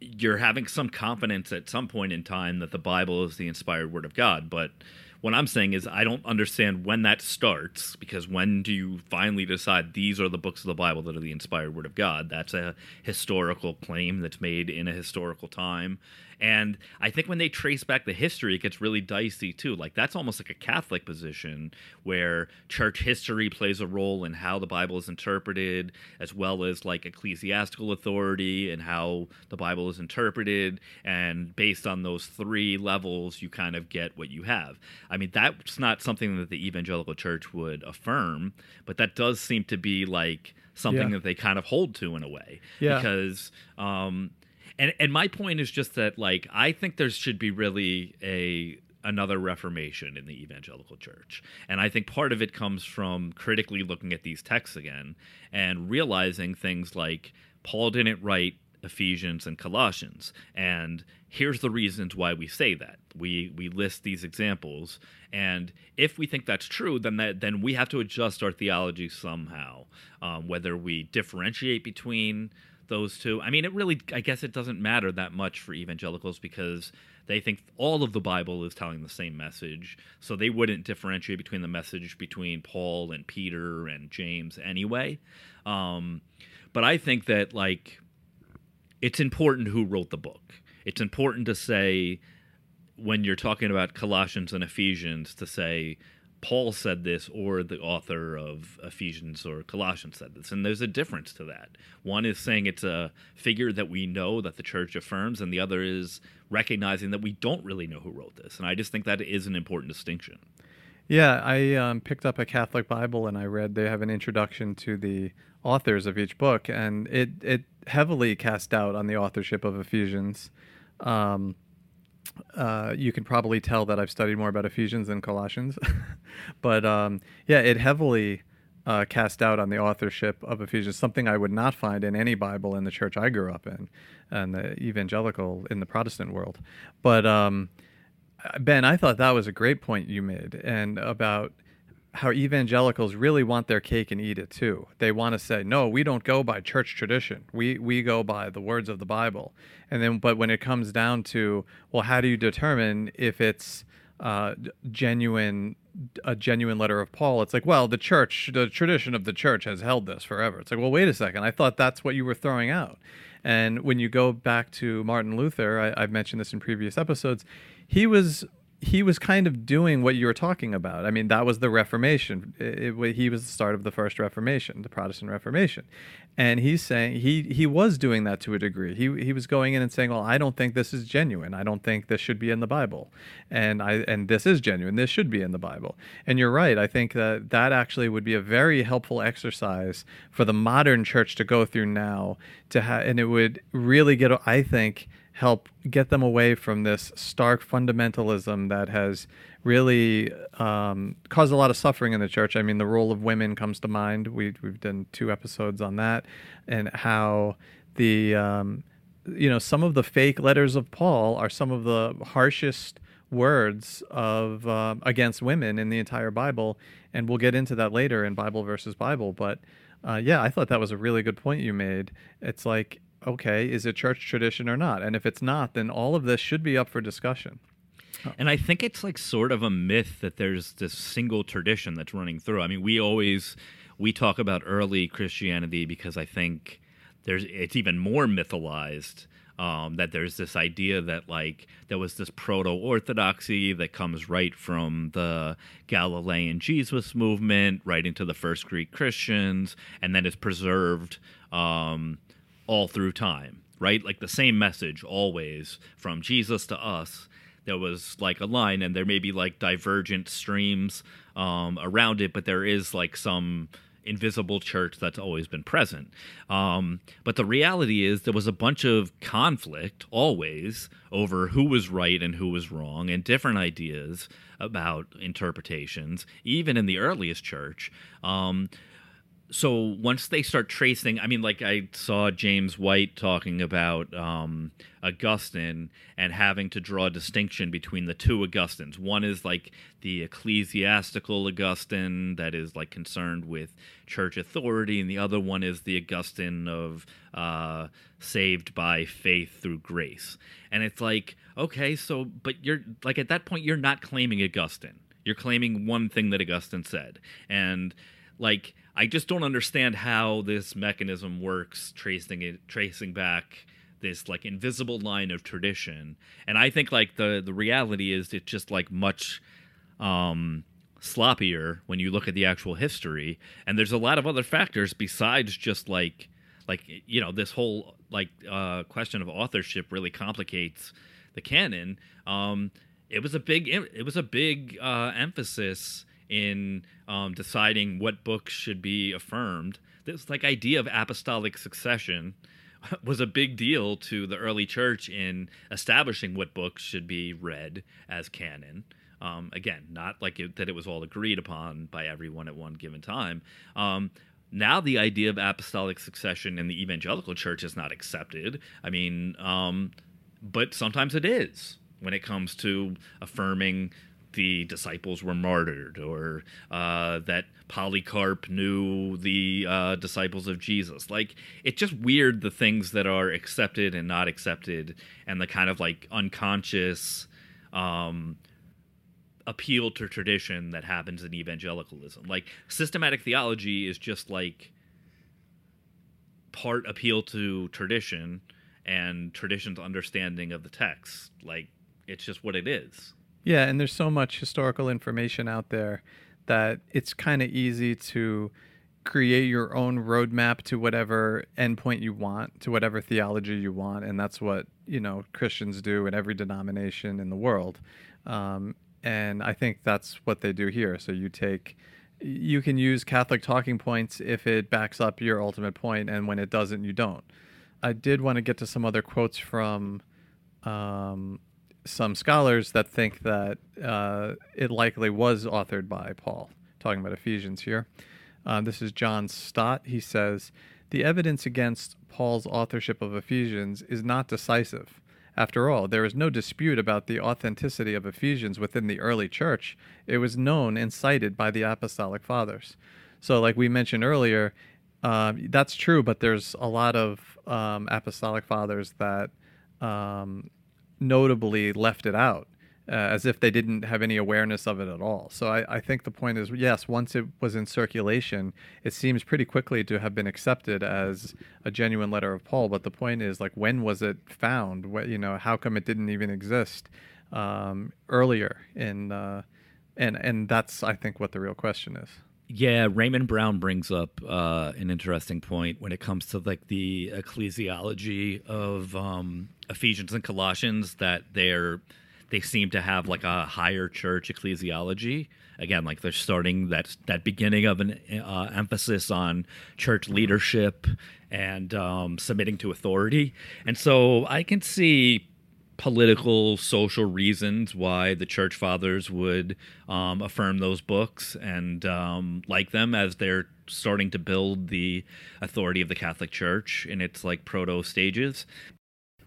you're having some confidence at some point in time that the bible is the inspired word of god but what i'm saying is i don't understand when that starts because when do you finally decide these are the books of the bible that are the inspired word of god? That's a historical claim that's made in a historical time And I think when they trace back the history, it gets really dicey too. Like that's almost like a Catholic position where church history plays a role in how the Bible is interpreted, as well as like ecclesiastical authority and how the Bible is interpreted. And based on those three levels, you kind of get what you have. I mean, that's not something that the evangelical church would affirm, but that does seem to be like something Yeah. that they kind of hold to in a way. Yeah. Because um and and my point is just that like I think there should be really a another reformation in the evangelical church. And I think part of it comes from critically looking at these texts again and realizing things like Paul didn't write Ephesians and Colossians. And here's the reasons why we say that. We we list these examples, and if we think that's true, then that then we have to adjust our theology somehow. Um, whether we differentiate between those two. I mean, it really I guess it doesn't matter that much for evangelicals because they think all of the Bible is telling the same message, so they wouldn't differentiate between the message between Paul and Peter and James anyway. Um, but I think that like it's important who wrote the book. It's important to say when you're talking about Colossians and Ephesians to say Paul said this or the author of Ephesians or Colossians said this. And there's a difference to that. One is saying it's a figure that we know that the church affirms, and the other is recognizing that we don't really know who wrote this. And I just think that is an important distinction. Yeah, I um, picked up a Catholic Bible and I read they have an introduction to the authors of each book, and it it heavily cast doubt on the authorship of Ephesians. Um, uh, you can probably tell that I've studied more about Ephesians than Colossians, but um, yeah, it heavily uh, cast doubt on the authorship of Ephesians. Something I would not find in any Bible in the church I grew up in, and the evangelical in the Protestant world. But um, Ben, I thought that was a great point you made, and about how evangelicals really want their cake and eat it too. They want to say, "No, we don't go by church tradition. We we go by the words of the Bible." And then, but when it comes down to, well, how do you determine if it's uh, genuine, a genuine letter of Paul? It's like, well, the church, the tradition of the church has held this forever. It's like, well, wait a second. I thought that's what you were throwing out. And when you go back to Martin Luther, I, I've mentioned this in previous episodes. He was he was kind of doing what you were talking about. I mean, that was the Reformation. It, it- he was the start of the first Reformation, the Protestant Reformation, and he's saying he he was doing that to a degree. He he was going in and saying, "Well, I don't think this is genuine. I don't think this should be in the Bible, and I and this is genuine. This should be in the Bible." And you're right. I think that that actually would be a very helpful exercise for the modern church to go through now to have, and it would really get. I think help get them away from this stark fundamentalism that has really um, caused a lot of suffering in the church. I mean, the role of women comes to mind. We, we've done two episodes on that, and how the um, you know some of the fake letters of Paul are some of the harshest words of um against women in the entire Bible, and we'll get into that later in Bible versus Bible. But uh, yeah, I thought that was a really good point you made. It's like, okay, is it church tradition or not? And if it's not, then all of this should be up for discussion. And I think it's like sort of a myth that there's this single tradition that's running through. I mean, we always we talk about early Christianity because I think there's it's even more mythologized. Um, that there's this idea that like there was this proto orthodoxy that comes right from the Galilean Jesus movement, right into the first Greek Christians, and then is preserved um, all through time, right? Like the same message always from Jesus to us. There was like a line, and there may be like divergent streams um, around it, but there is like some invisible church that's always been present. Um, but the reality is, there was a bunch of conflict always over who was right and who was wrong, and different ideas about interpretations, even in the earliest church. Um, so once they start tracing i mean like i saw james white talking about um, augustine and having to draw a distinction between the two augustines. One is like the ecclesiastical augustine that is like concerned with church authority and the other one is the augustine of uh, saved by faith through grace. And it's like okay so but you're like at that point you're not claiming augustine. You're claiming one thing that augustine said. And like I just don't understand how this mechanism works, tracing it, tracing back this like invisible line of tradition. And I think like the the reality is it's just like much um sloppier when you look at the actual history and there's a lot of other factors besides just like like you know this whole like uh question of authorship really complicates the canon um it was a big it was a big uh emphasis in um deciding what books should be affirmed this like idea of apostolic succession was a big deal to the early church in establishing what books should be read as canon um, again, not like it, that it was all agreed upon by everyone at one given time. Um, now the idea of apostolic succession in the evangelical church is not accepted. I mean, um, but sometimes it is when it comes to affirming the disciples were martyred or uh, that Polycarp knew the uh, disciples of Jesus. Like, it's just weird the things that are accepted and not accepted and the kind of like unconscious. Um, appeal to tradition that happens in evangelicalism. Like systematic theology is just like part appeal to tradition and tradition's understanding of the text. Like it's just what it is. Yeah, and there's so much historical information out there that it's kind of easy to create your own roadmap to whatever endpoint you want, to whatever theology you want, and that's what you know Christians do in every denomination in the world. Um, and I think that's what they do here. So you take, you can use Catholic talking points if it backs up your ultimate point, and when it doesn't, you don't. I did want to get to some other quotes from um, some scholars that think that uh, it likely was authored by Paul, talking about Ephesians here. Uh, this is John Stott. He says, The evidence against Paul's authorship of Ephesians is not decisive. After all, there is no dispute about the authenticity of Ephesians within the early church. It was known and cited by the apostolic fathers. So, like we mentioned earlier, uh, that's true, but there's a lot of um, apostolic fathers that um, notably left it out uh, as if they didn't have any awareness of it at all. So I, I, think the point is, yes, once it was in circulation, it seems pretty quickly to have been accepted as a genuine letter of Paul. But the point is, like, when was it found? What, you know, how come it didn't even exist um, earlier? In uh, and and that's I think what the real question is. Yeah, Raymond Brown brings up uh, an interesting point when it comes to like the ecclesiology of um, Ephesians and Colossians that they're they seem to have like a higher church ecclesiology. Again, like they're starting that that beginning of an uh, emphasis on church leadership and um, submitting to authority. And so I can see political, social reasons why the church fathers would um, affirm those books and um, like them as they're starting to build the authority of the Catholic Church in its like proto stages.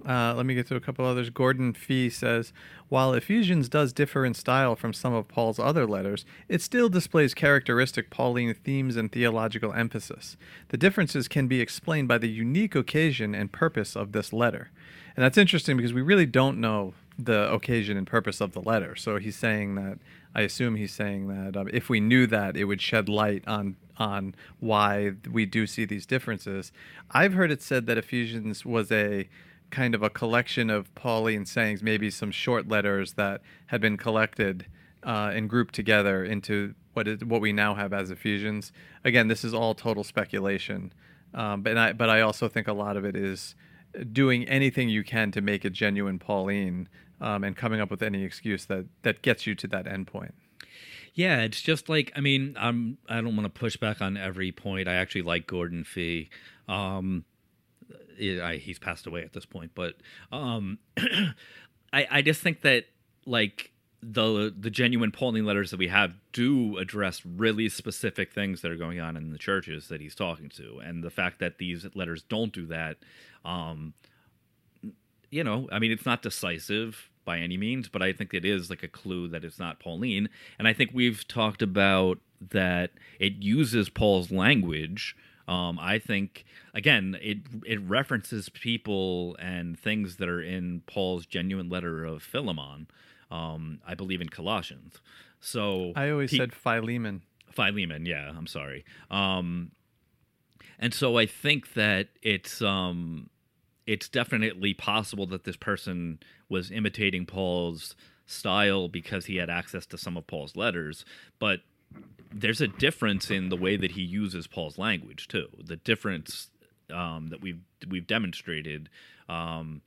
Uh, let me get to a couple others. Gordon Fee says, while Ephesians does differ in style from some of Paul's other letters, it still displays characteristic Pauline themes and theological emphasis. The differences can be explained by the unique occasion and purpose of this letter. And that's interesting because we really don't know the occasion and purpose of the letter. So he's saying that, I assume he's saying that um, if we knew that, it would shed light on on why we do see these differences. I've heard it said that Ephesians was a kind of a collection of Pauline sayings, maybe some short letters that had been collected uh, and grouped together into what is what we now have as Ephesians. Again, this is all total speculation, um, but I but I also think a lot of it is doing anything you can to make it genuine Pauline um, and coming up with any excuse that that gets you to that endpoint. Yeah, it's just like I mean, I'm I don't want to push back on every point. I actually like Gordon Fee. Um, I, he's passed away at this point, but um, I I just think that like the the genuine Pauline letters that we have do address really specific things that are going on in the churches that he's talking to, and the fact that these letters don't do that, um, you know, I mean, it's not decisive by any means, but I think it is like a clue that it's not Pauline, and I think we've talked about that it uses Paul's language. Um, I think again, it it references people and things that are in Paul's genuine letter of Philemon. Um, I believe in Colossians. So I always he, said Philemon. Philemon, yeah. I'm sorry. Um, and so I think that it's um, it's definitely possible that this person was imitating Paul's style because he had access to some of Paul's letters, but there's a difference in the way that he uses Paul's language too. The difference um, that we've we've demonstrated. Um,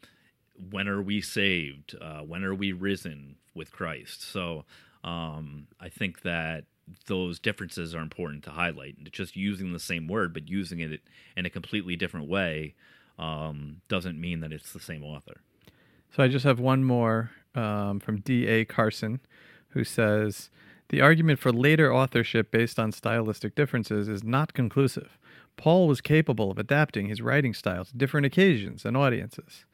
when are we saved? Uh, when are we risen with Christ? So um, I think that those differences are important to highlight. And just using the same word, but using it in a completely different way, um, doesn't mean that it's the same author. So I just have one more um, from D.A. Carson, who says the argument for later authorship based on stylistic differences is not conclusive. Paul was capable of adapting his writing style to different occasions and audiences.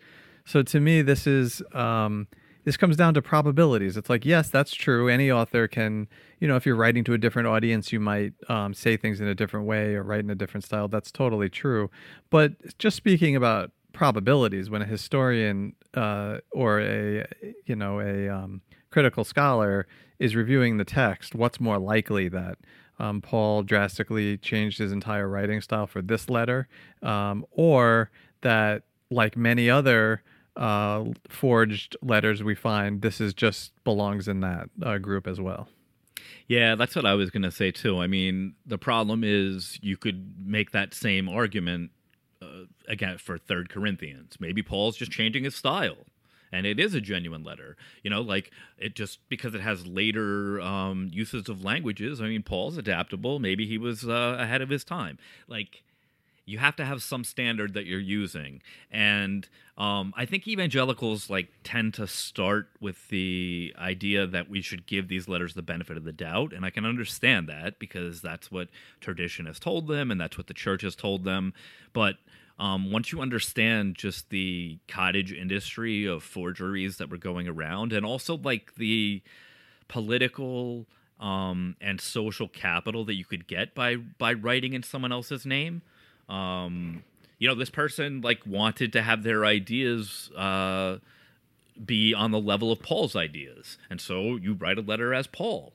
So to me, this is um, this comes down to probabilities. It's like, yes, that's true. Any author can, you know, if you're writing to a different audience, you might um, say things in a different way or write in a different style. That's totally true. But just speaking about probabilities, when a historian uh, or a, you know, a um, critical scholar is reviewing the text, what's more likely that um, Paul drastically changed his entire writing style for this letter, um, or that, like many other uh, forged letters we find, this is just belongs in that uh, group as well. Yeah, that's what I was going to say too. I mean, the problem is you could make that same argument uh, again for Third Corinthians. Maybe Paul's just changing his style, and it is a genuine letter. You know, like it just because it has later um, uses of languages. I mean, Paul's adaptable. Maybe he was uh, ahead of his time. Like you have to have some standard that you're using. And um, i think evangelicals like tend to start with the idea that we should give these letters the benefit of the doubt. And i can understand that because that's what tradition has told them and that's what the church has told them. But um, once you understand just the cottage industry of forgeries that were going around and also like the political um, and social capital that you could get by by writing in someone else's name um, you know, this person like wanted to have their ideas uh, be on the level of Paul's ideas, and so you write a letter as Paul.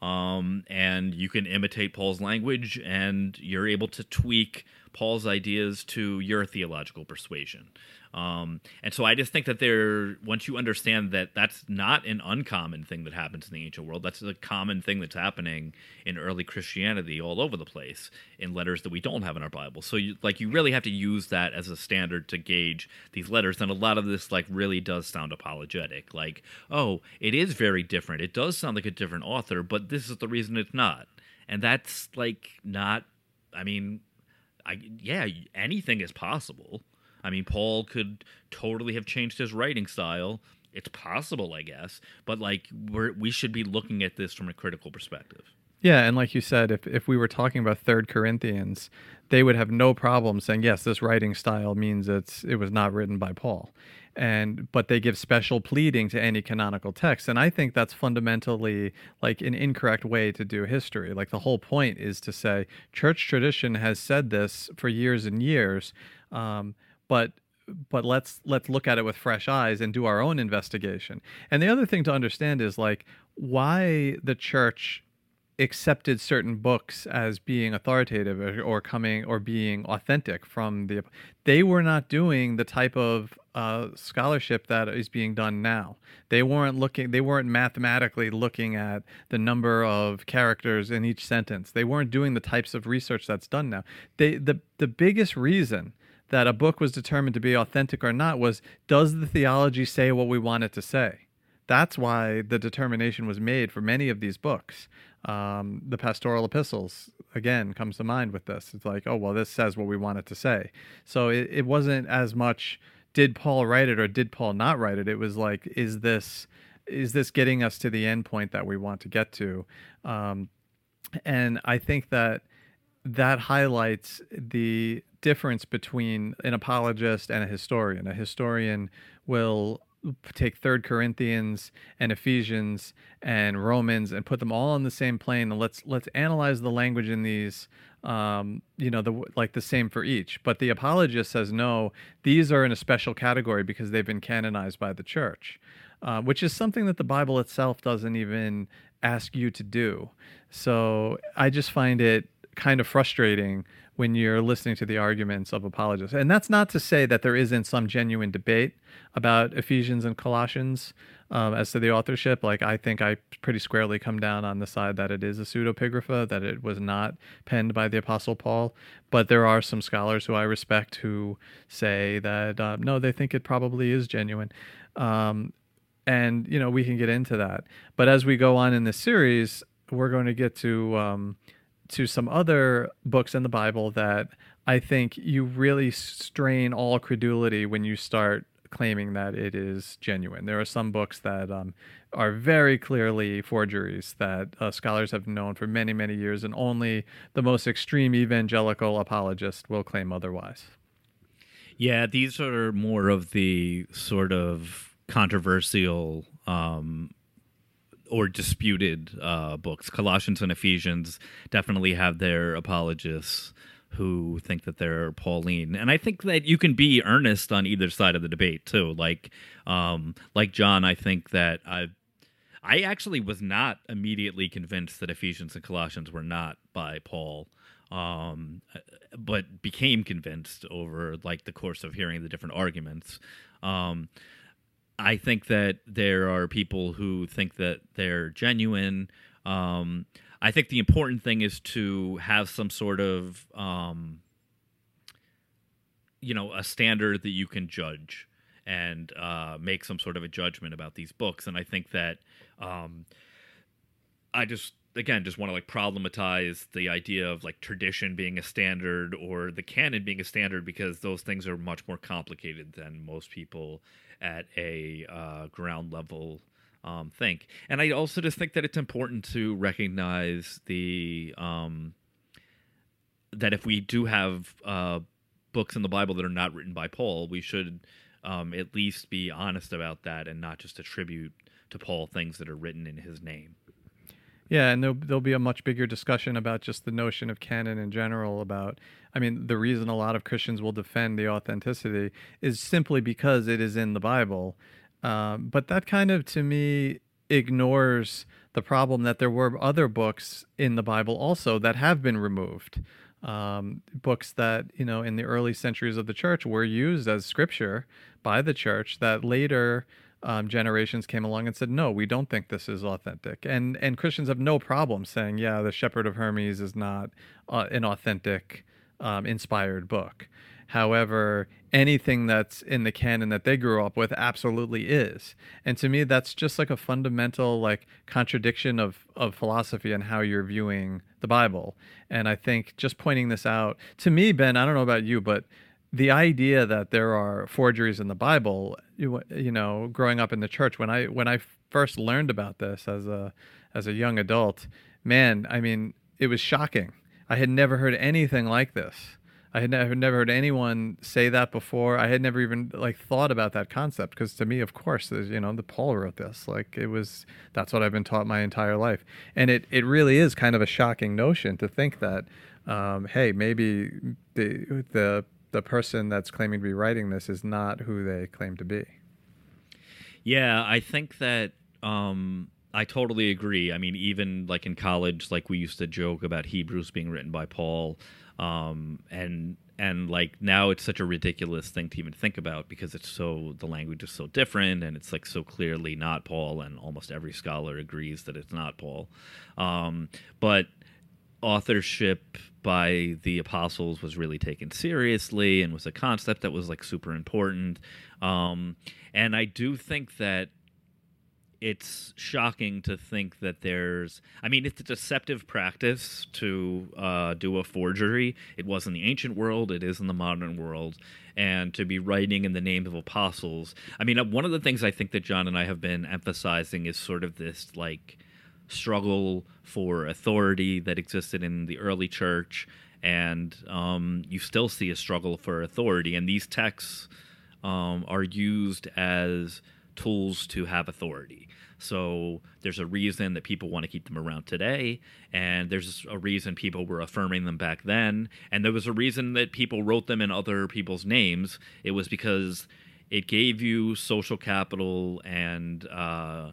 Um, and you can imitate Paul's language, and you're able to tweak Paul's ideas to your theological persuasion. Um, and so I just think that there, once you understand that that's not an uncommon thing that happens in the ancient world, that's a common thing that's happening in early Christianity all over the place in letters that we don't have in our Bible. So you, like, you really have to use that as a standard to gauge these letters. And a lot of this, like, really does sound apologetic. Like, oh, it is very different. It does sound like a different author, but this is the reason it's not. And that's like not, I mean, I, yeah, anything is possible. I mean, Paul could totally have changed his writing style. It's possible, I guess, but like we're we should be looking at this from a critical perspective. Yeah, and like you said, if if we were talking about Third Corinthians, they would have no problem saying yes, this writing style means it's it was not written by Paul, and but they give special pleading to any canonical text, and I think that's fundamentally like an incorrect way to do history. Like the whole point is to say church tradition has said this for years and years. Um, but but let's let's look at it with fresh eyes and do our own investigation. And the other thing to understand is like why the church accepted certain books as being authoritative or, or, coming or being authentic from the they were not doing the type of uh, scholarship that is being done now. They weren't looking they weren't mathematically looking at the number of characters in each sentence. They weren't doing the types of research that's done now. They the the biggest reason that a book was determined to be authentic or not was does the theology say what we want it to say? That's why the determination was made for many of these books. Um, the pastoral epistles, again, comes to mind with this. It's like, oh, well, this says what we want it to say. So it, it wasn't as much did Paul write it or did Paul not write it? It was like, is this is this getting us to the end point that we want to get to? Um, and I think that that highlights the difference between an apologist and a historian. A historian will take third corinthians and ephesians and romans and put them all on the same plane and let's let's analyze the language in these um, you know the like the same for each but the apologist says no these are in a special category because they've been canonized by the church uh, which is something that the bible itself doesn't even ask you to do so i just find it kind of frustrating when you're listening to the arguments of apologists. And that's not to say that there isn't some genuine debate about Ephesians and Colossians um, as to the authorship. Like, I think I pretty squarely come down on the side that it is a pseudepigrapha, that it was not penned by the Apostle Paul. But there are some scholars who I respect who say that uh, no, they think it probably is genuine. Um, and, you know, we can get into that. But as we go on in this series, we're going to get to. Um, to some other books in the Bible that I think you really strain all credulity when you start claiming that it is genuine. There are some books that um, are very clearly forgeries that uh, scholars have known for many, many years, and only the most extreme evangelical apologist will claim otherwise. Yeah, these are more of the sort of controversial um, or disputed uh, books. Colossians and Ephesians definitely have their apologists who think that they're Pauline, and I think that you can be earnest on either side of the debate too. Like, um, like John, I think that I, I actually was not immediately convinced that Ephesians and Colossians were not by Paul. Um, but became convinced over like the course of hearing the different arguments. Um, I think that there are people who think that they're genuine. Um, I think the important thing is to have some sort of, um, you know, a standard that you can judge and uh, make some sort of a judgment about these books. And I think that um, I just again just want to like problematize the idea of like tradition being a standard or the canon being a standard because those things are much more complicated than most people at a uh, ground level um, think. And I also just think that it's important to recognize the um, that if we do have uh, books in the Bible that are not written by Paul, we should um, at least be honest about that and not just attribute to Paul things that are written in his name. Yeah, and there'll, there'll be a much bigger discussion about just the notion of canon in general. About, I mean, the reason a lot of Christians will defend the authenticity is simply because it is in the Bible. Um, but that kind of, to me, ignores the problem that there were other books in the Bible also that have been removed. Um, books that, you know, in the early centuries of the church were used as scripture by the church that later um, generations came along and said, "No, we don't think this is authentic." And and Christians have no problem saying, "Yeah, the Shepherd of Hermas is not uh, an authentic, um, inspired book." However, anything that's in the canon that they grew up with absolutely is. And to me, that's just like a fundamental like contradiction of of philosophy and how you're viewing the Bible. And I think just pointing this out to me, Ben, I don't know about you, but the idea that there are forgeries in the Bible, you, you know, growing up in the church, when I when I first learned about this as a as a young adult, man, I mean, it was shocking. I had never heard anything like this. I had never never heard anyone say that before. I had never even like thought about that concept because to me, of course, you know, the Paul wrote this. Like it was that's what I've been taught my entire life, and it it really is kind of a shocking notion to think that, um, hey, maybe the the the person that's claiming to be writing this is not who they claim to be. Yeah, I think that um, I totally agree. I mean, even like in college, like we used to joke about Hebrews being written by Paul, um, and and like now it's such a ridiculous thing to even think about because it's so the language is so different and it's like so clearly not Paul, and almost every scholar agrees that it's not Paul. Um, but authorship by the apostles was really taken seriously and was a concept that was like super important. Um, and I do think that it's shocking to think that there's i mean it's a deceptive practice to uh, do a forgery. It was in the ancient world. It is in the modern world. And to be writing in the name of apostles i mean one of the things i think that john and i have been emphasizing is sort of this like struggle for authority that existed in the early church, and um, you still see a struggle for authority. And these texts um, are used as tools to have authority. So there's a reason that people want to keep them around today, and there's a reason people were affirming them back then, and there was a reason that people wrote them in other people's names. It was because it gave you social capital and uh,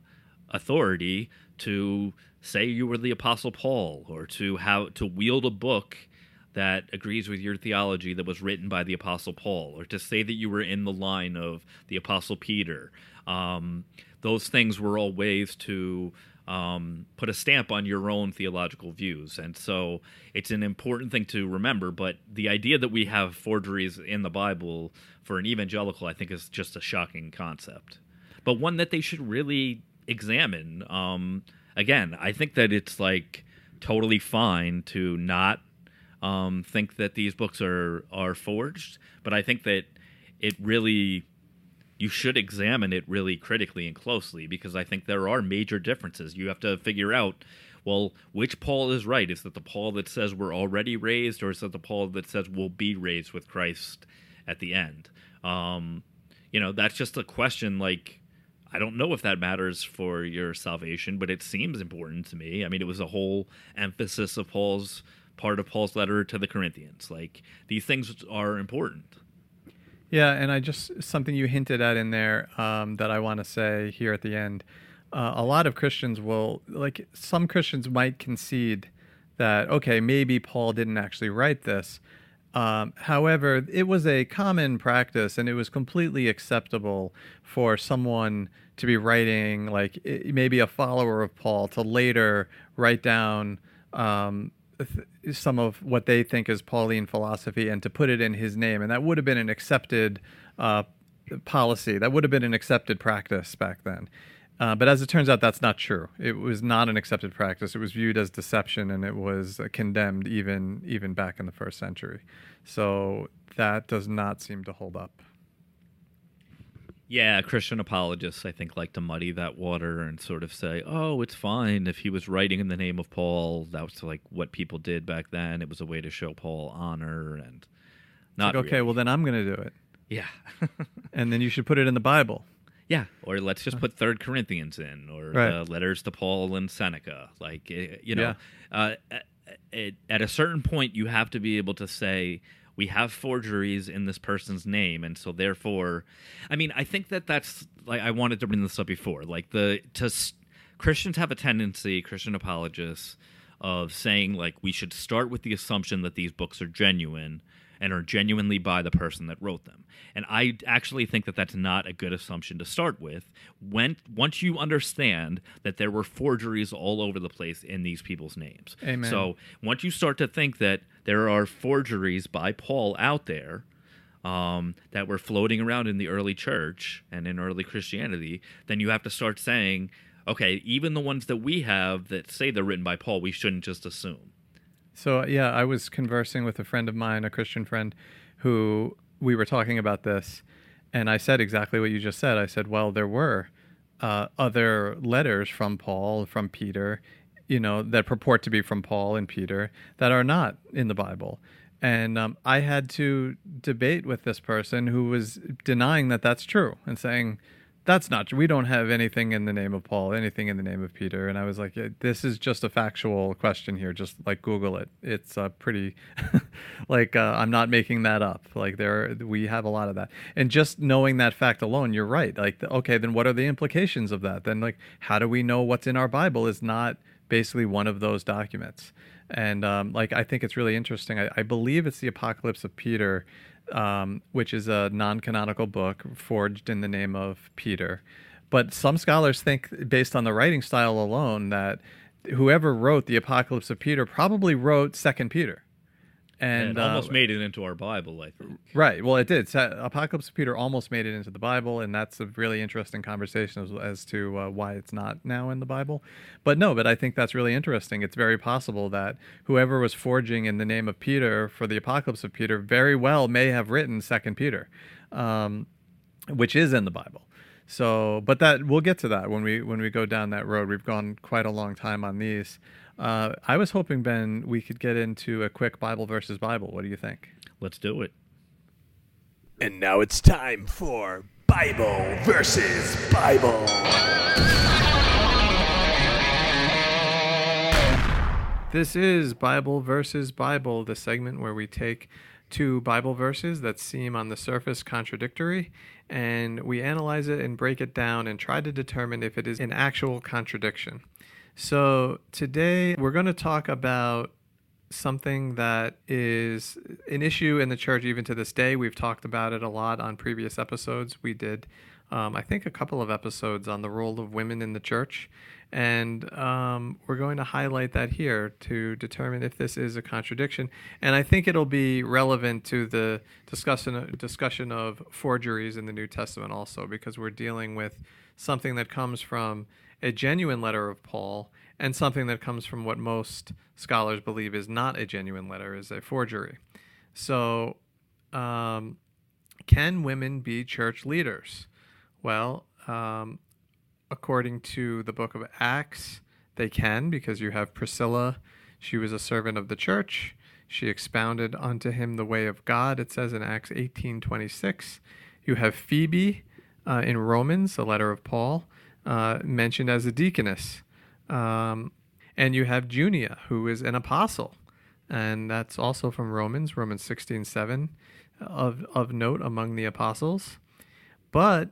authority to say you were the Apostle Paul, or to how to wield a book that agrees with your theology that was written by the Apostle Paul, or to say that you were in the line of the Apostle Peter. Um, those things were all ways to um, put a stamp on your own theological views. And so it's an important thing to remember. But the idea that we have forgeries in the Bible for an evangelical, I think, is just a shocking concept, but one that they should really examine. Um, again, I think that it's like totally fine to not um, think that these books are are forged, but I think that it really you should examine it really critically and closely because I think there are major differences. You have to figure out well, which Paul is right? Is that the Paul that says we're already raised, or is that the Paul that says we'll be raised with Christ at the end? Um, you know, that's just a question. Like, I don't know if that matters for your salvation, but it seems important to me. I mean, it was a whole emphasis of Paul's part of Paul's letter to the Corinthians. Like, these things are important. Yeah, and I just something you hinted at in there um, that I want to say here at the end. Uh, a lot of Christians will like some Christians might concede that okay, maybe Paul didn't actually write this. Um, however, it was a common practice, and it was completely acceptable for someone to be writing, like maybe a follower of Paul, to later write down um, some of what they think is Pauline philosophy and to put it in his name. And that would have been an accepted uh, policy. That would have been an accepted practice back then. Uh, but as it turns out, that's not true. It was not an accepted practice. It was viewed as deception, and it was uh, condemned even even back in the first century. So that does not seem to hold up. Yeah, Christian apologists, I think, like to muddy that water and sort of say, oh, it's fine if he was writing in the name of Paul. That was like what people did back then. It was a way to show Paul honor and not. Like, okay, really. well, then I'm going to do it. Yeah. and then you should put it in the Bible. Yeah, or let's just put Third Corinthians in, or Right. the letters to Paul and Seneca. Like eh, you know, uh, at, at a certain point, you have to be able to say we have forgeries in this person's name, and so therefore, I mean, I think that that's like I wanted to bring this up before. Like the to Christians have a tendency, Christian apologists, of saying like we should start with the assumption that these books are genuine and are genuinely by the person that wrote them. And I actually think that that's not a good assumption to start with. When once you understand that there were forgeries all over the place in these people's names. Amen. So once you start to think that there are forgeries by Paul out there, um, that were floating around in the early church and in early Christianity, then you have to start saying, okay, even the ones that we have that say they're written by Paul, we shouldn't just assume. So yeah, I was conversing with a friend of mine, a Christian friend, who we were talking about this, and I said exactly what you just said. I said, well, there were uh, other letters from Paul, from Peter, you know, that purport to be from Paul and Peter that are not in the Bible. And um, I had to debate with this person who was denying that that's true and saying, that's not true. We don't have anything in the name of Paul, anything in the name of Peter. And I was like, this is just a factual question here. Just like Google it. It's uh, pretty, like uh, I'm not making that up. Like there, we have a lot of that. And just knowing that fact alone, you're right. Like, okay, then what are the implications of that? Then like, how do we know what's in our Bible is not basically one of those documents? And um, like, I think it's really interesting. I, I believe it's the Apocalypse of Peter um, which is a non-canonical book forged in the name of Peter. But some scholars think, based on the writing style alone, that whoever wrote the Apocalypse of Peter probably wrote Second Peter. And it almost uh, made it into our Bible, I think. Right. Well, it did. So, Apocalypse of Peter almost made it into the Bible, and that's a really interesting conversation as, as to uh, why it's not now in the Bible. But no, but I think that's really interesting. It's very possible that whoever was forging in the name of Peter for the Apocalypse of Peter very well may have written Second Peter, um, which is in the Bible. So, but that we'll get to that when we when we go down that road. We've gone quite a long time on these. Uh, I was hoping Ben we could get into a quick Bible versus Bible. What do you think? Let's do it. And now it's time for Bible versus Bible. This is Bible versus Bible, the segment where we take two Bible verses that seem on the surface contradictory and we analyze it and break it down and try to determine if it is an actual contradiction. So today we're going to talk about something that is an issue in the church even to this day. We've talked about it a lot on previous episodes. We did, um, I think, a couple of episodes on the role of women in the church. And um, we're going to highlight that here to determine if this is a contradiction. And I think it'll be relevant to the discussion, discussion of forgeries in the New Testament also, because we're dealing with something that comes from a genuine letter of Paul and something that comes from what most scholars believe is not a genuine letter, is a forgery. So, um, can women be church leaders? Well, um, according to the book of Acts, they can because you have Priscilla. She was a servant of the church. She expounded unto him the way of God. It says in Acts 18:26. You have Phoebe uh, in Romans, the letter of Paul, uh, mentioned as a deaconess. Um, and you have Junia, who is an apostle. And that's also from Romans, Romans 16 7, of, of note among the apostles. But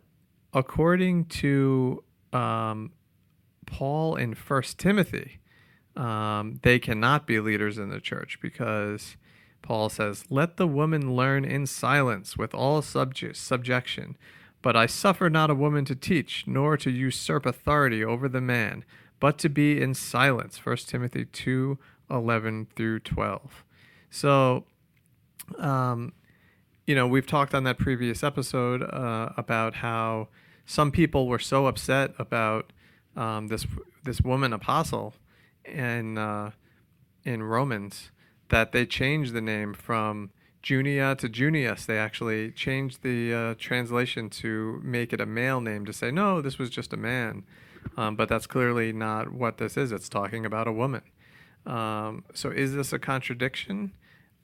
according to um, Paul in First Timothy, um, they cannot be leaders in the church because Paul says, Let the woman learn in silence with all subject, subjection. But I suffer not a woman to teach, nor to usurp authority over the man, but to be in silence. 1 Timothy 2 11 through 12. So, um, you know, we've talked on that previous episode uh, about how some people were so upset about um, this this woman apostle in uh, in Romans that they changed the name from Junia to Junius. They actually changed the uh, translation to make it a male name to say no, this was just a man. Um, but that's clearly not what this is. It's talking about a woman. Um, so is this a contradiction?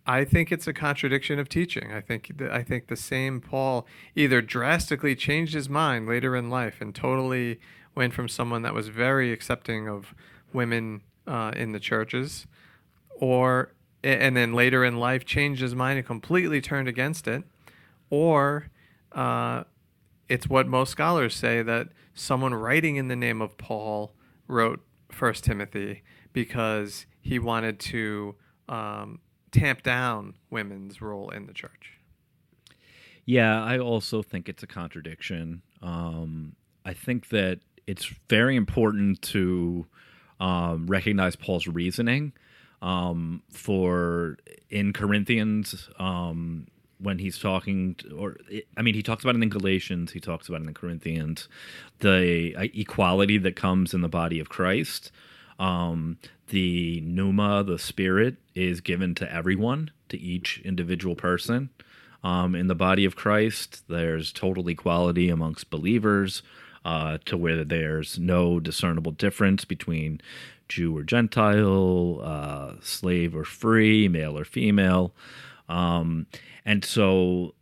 I think it's a contradiction of teaching. I think th- I think the same Paul either drastically changed his mind later in life and totally went from someone that was very accepting of women uh, in the churches, or and then later in life changed his mind and completely turned against it, or uh, it's what most scholars say that someone writing in the name of Paul wrote First Timothy because he wanted to um, tamp down women's role in the church. Yeah, I also think it's a contradiction. Um, I think that it's very important to um, recognize Paul's reasoning um, for in Corinthians um, when he's talking, to, or I mean, he talks about it in Galatians, he talks about it in Corinthians, the uh, equality that comes in the body of Christ. Um, the pneuma, the spirit, is given to everyone, to each individual person. Um, in the body of Christ, there's total equality amongst believers, uh, to where there's no discernible difference between Jew or Gentile, uh, slave or free, male or female. Um, and so,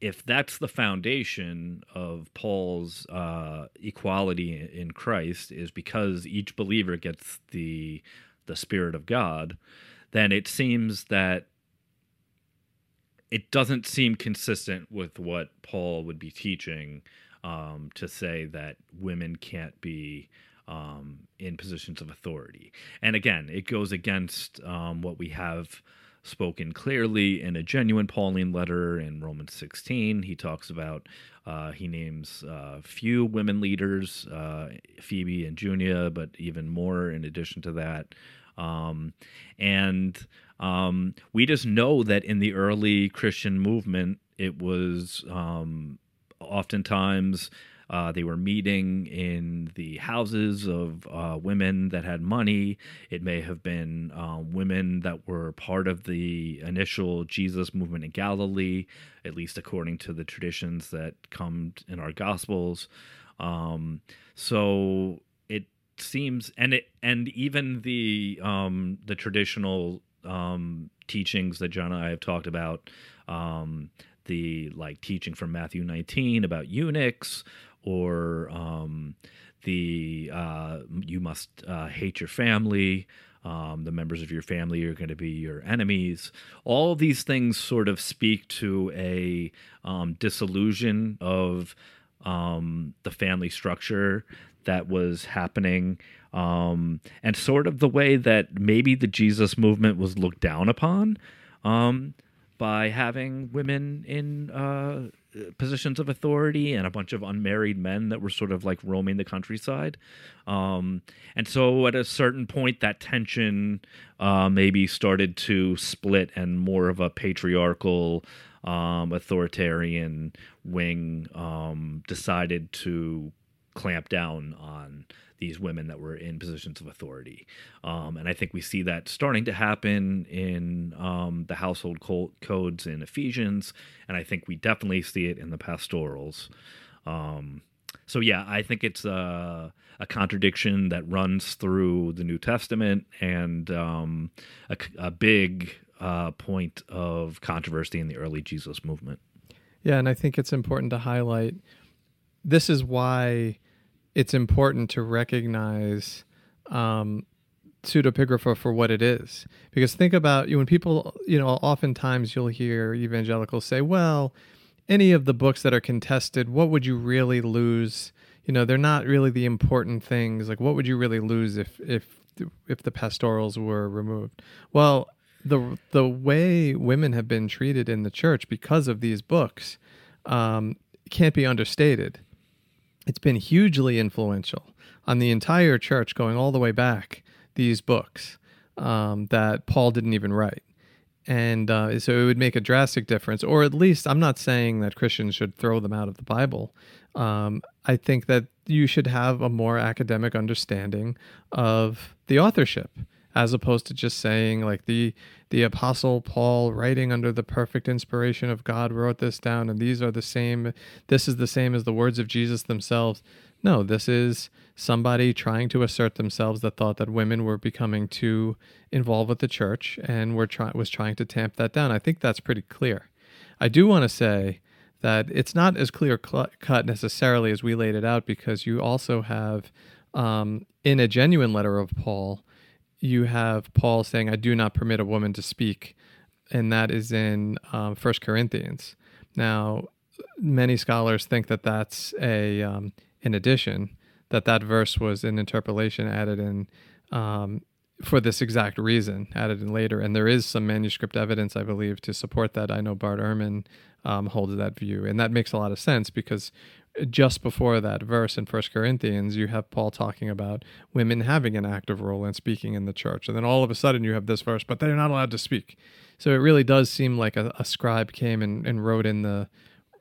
if that's the foundation of Paul's uh, equality in Christ, is because each believer gets the the Spirit of God, then it seems that it doesn't seem consistent with what Paul would be teaching um, to say that women can't be um, in positions of authority. And again, it goes against um, what we have spoken clearly in a genuine Pauline letter in Romans 16. He talks about, uh, he names uh, few women leaders, uh, Phoebe and Junia, but even more in addition to that. Um, and um, we just know that in the early Christian movement, it was um, oftentimes uh, they were meeting in the houses of uh, women that had money. It may have been um, women that were part of the initial Jesus movement in Galilee, at least according to the traditions that come in our Gospels. Um, so it seems, and it, and even the um, the traditional um, teachings that John and I have talked about um, the like teaching from Matthew 19 about eunuchs or um, the uh, you must uh, hate your family. Um, the members of your family are going to be your enemies. All these things sort of speak to a um, disillusion of um, the family structure that was happening, um, and sort of the way that maybe the Jesus movement was looked down upon um, by having women in uh, positions of authority and a bunch of unmarried men that were sort of like roaming the countryside. Um, and so at a certain point, that tension uh, maybe started to split, and more of a patriarchal, um, authoritarian wing um, decided to clamp down on these women that were in positions of authority. Um, and I think we see that starting to happen in um, the household co- codes in Ephesians. And I think we definitely see it in the pastorals. Um, so, yeah, I think it's a, a, contradiction that runs through the New Testament and um, a, a, big uh, point of controversy in the early Jesus movement. Yeah, and I think it's important to highlight this is why it's important to recognize um, pseudepigrapha for what it is. Because think about you when people, you know, oftentimes you'll hear evangelicals say, well, any of the books that are contested, what would you really lose? You know, they're not really the important things. Like, what would you really lose if if if the pastorals were removed? Well, the the way women have been treated in the church because of these books um, can't be understated it's been hugely influential on the entire church going all the way back these books um, that paul didn't even write. And uh, so it would make a drastic difference or at least i'm not saying that christians should throw them out of the bible. Um, i think that you should have a more academic understanding of the authorship as opposed to just saying like the the apostle paul writing under the perfect inspiration of god wrote this down and these are the same this is the same as the words of jesus themselves. No this is somebody trying to assert themselves that thought that women were becoming too involved with the church and were try- was trying to tamp that down. I think that's pretty clear. I do want to say that it's not as clear cut necessarily as we laid it out because you also have um, in a genuine letter of paul you have Paul saying, I do not permit a woman to speak. And that is in um, First Corinthians. Now, many scholars think that that's a um, in addition that that verse was an interpolation added in um, for this exact reason, added in later. And there is some manuscript evidence, I believe, to support that. I know Bart Ehrman um, holds that view, and that makes a lot of sense because just before that verse in First Corinthians, you have Paul talking about women having an active role in speaking in the church, and then all of a sudden you have this verse, but they're not allowed to speak. So it really does seem like a, a scribe came and, and wrote in the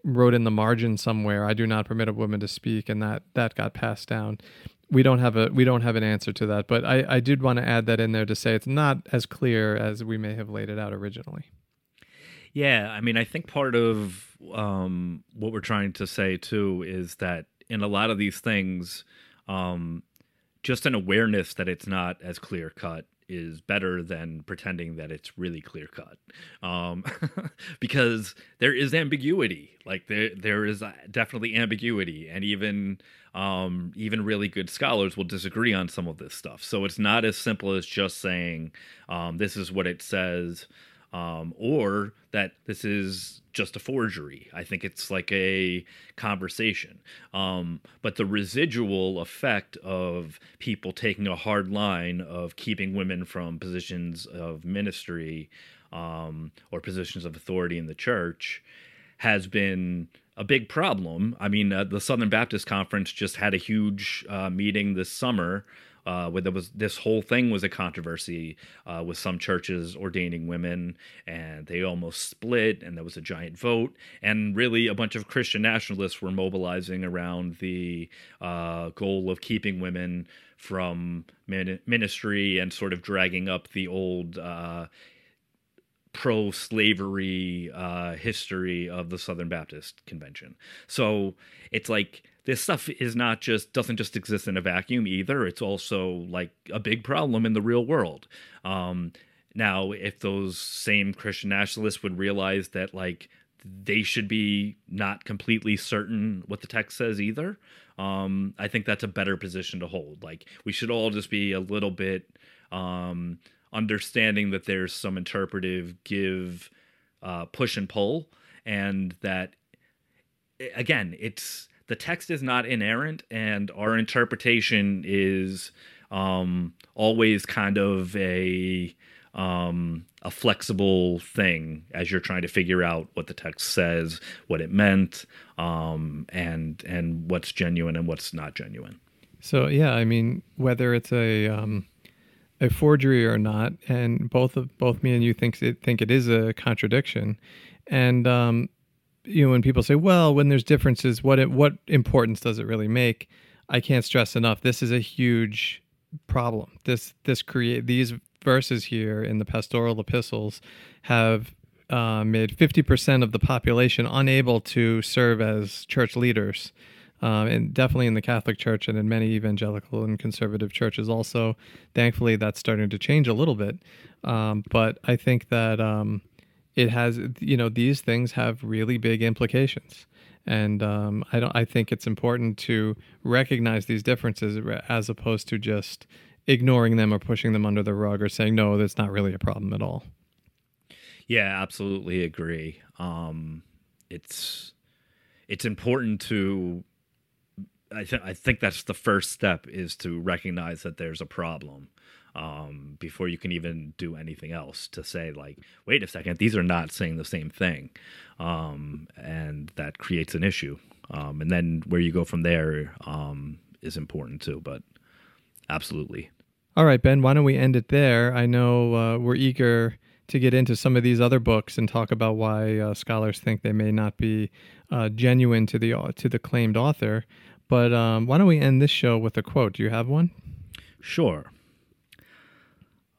wrote in the margin somewhere, "I do not permit a woman to speak," and that that got passed down. We don't have a we don't have an answer to that, but I, I did want to add that in there to say it's not as clear as we may have laid it out originally. Yeah, I mean, I think part of um, what we're trying to say too is that in a lot of these things, um, just an awareness that it's not as clear cut is better than pretending that it's really clear cut. Um, because there is ambiguity. Like there there is definitely ambiguity. And even um, even really good scholars will disagree on some of this stuff. So it's not as simple as just saying um, this is what it says um, or that this is just a forgery. I think it's like a conversation. Um, but the residual effect of people taking a hard line of keeping women from positions of ministry um, or positions of authority in the church has been a big problem. I mean, uh, the Southern Baptist Conference just had a huge uh, meeting this summer uh, where there was this whole thing was a controversy uh, with some churches ordaining women, and they almost split, and there was a giant vote, and really a bunch of Christian nationalists were mobilizing around the uh, goal of keeping women from ministry and sort of dragging up the old uh, pro slavery uh, history of the Southern Baptist Convention. So it's like this stuff is not just doesn't just exist in a vacuum either. It's also like a big problem in the real world. Um, now, if those same Christian nationalists would realize that like they should be not completely certain what the text says either, um, I think that's a better position to hold. Like we should all just be a little bit um, understanding that there's some interpretive give, uh, push and pull, and that again, it's the text is not inerrant, and our interpretation is um, always kind of a um, a flexible thing as you're trying to figure out what the text says, what it meant, um, and and what's genuine and what's not genuine. So yeah, I mean, whether it's a um, a forgery or not, and both of both me and you think it, think it is a contradiction, and um, you know when people say, well, when there's differences, what it, what importance does it really make? I can't stress enough. This is a huge problem. This this create these verses here in the pastoral epistles have uh, made 50% of the population unable to serve as church leaders um, and definitely in the Catholic Church and in many evangelical and conservative churches also. Thankfully, that's starting to change a little bit. Um, but I think that um, it has, you know, these things have really big implications. And um, I don't. I think it's important to recognize these differences as opposed to just ignoring them or pushing them under the rug or saying no, that's not really a problem at all. Yeah, absolutely agree. Um, it's it's important to I, th- I think that's the first step is to recognize that there's a problem um, before you can even do anything else to say like wait a second these are not saying the same thing um, and that creates an issue um, and then where you go from there um, is important too but absolutely all right ben why don't we end it there i know uh, we're eager to get into some of these other books and talk about why uh, scholars think they may not be uh, genuine to the to the claimed author but um, why don't we end this show with a quote? Do you have one? Sure.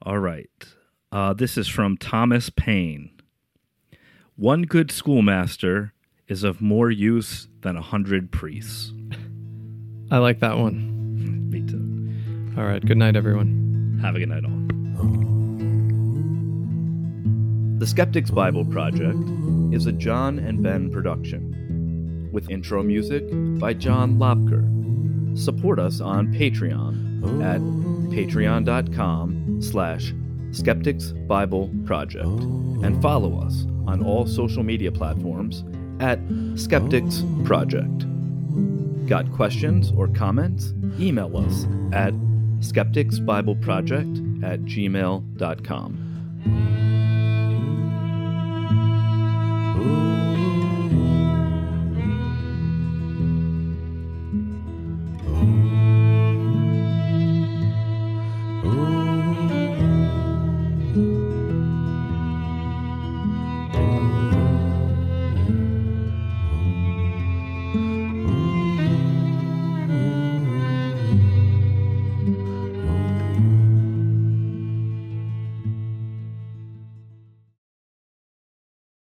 All right. Uh, this is from Thomas Paine. One good schoolmaster is of more use than a hundred priests. I like that one. Me too. All right. Good night, everyone. Have a good night, all. The Skeptics Bible Project is a John and Ben production with intro music by John Lobker. Support us on Patreon at patreon.com slash Skeptics Bible Project and follow us on all social media platforms at Skeptics Project. Got questions or comments? Email us at skepticsbibleproject at gmail.com.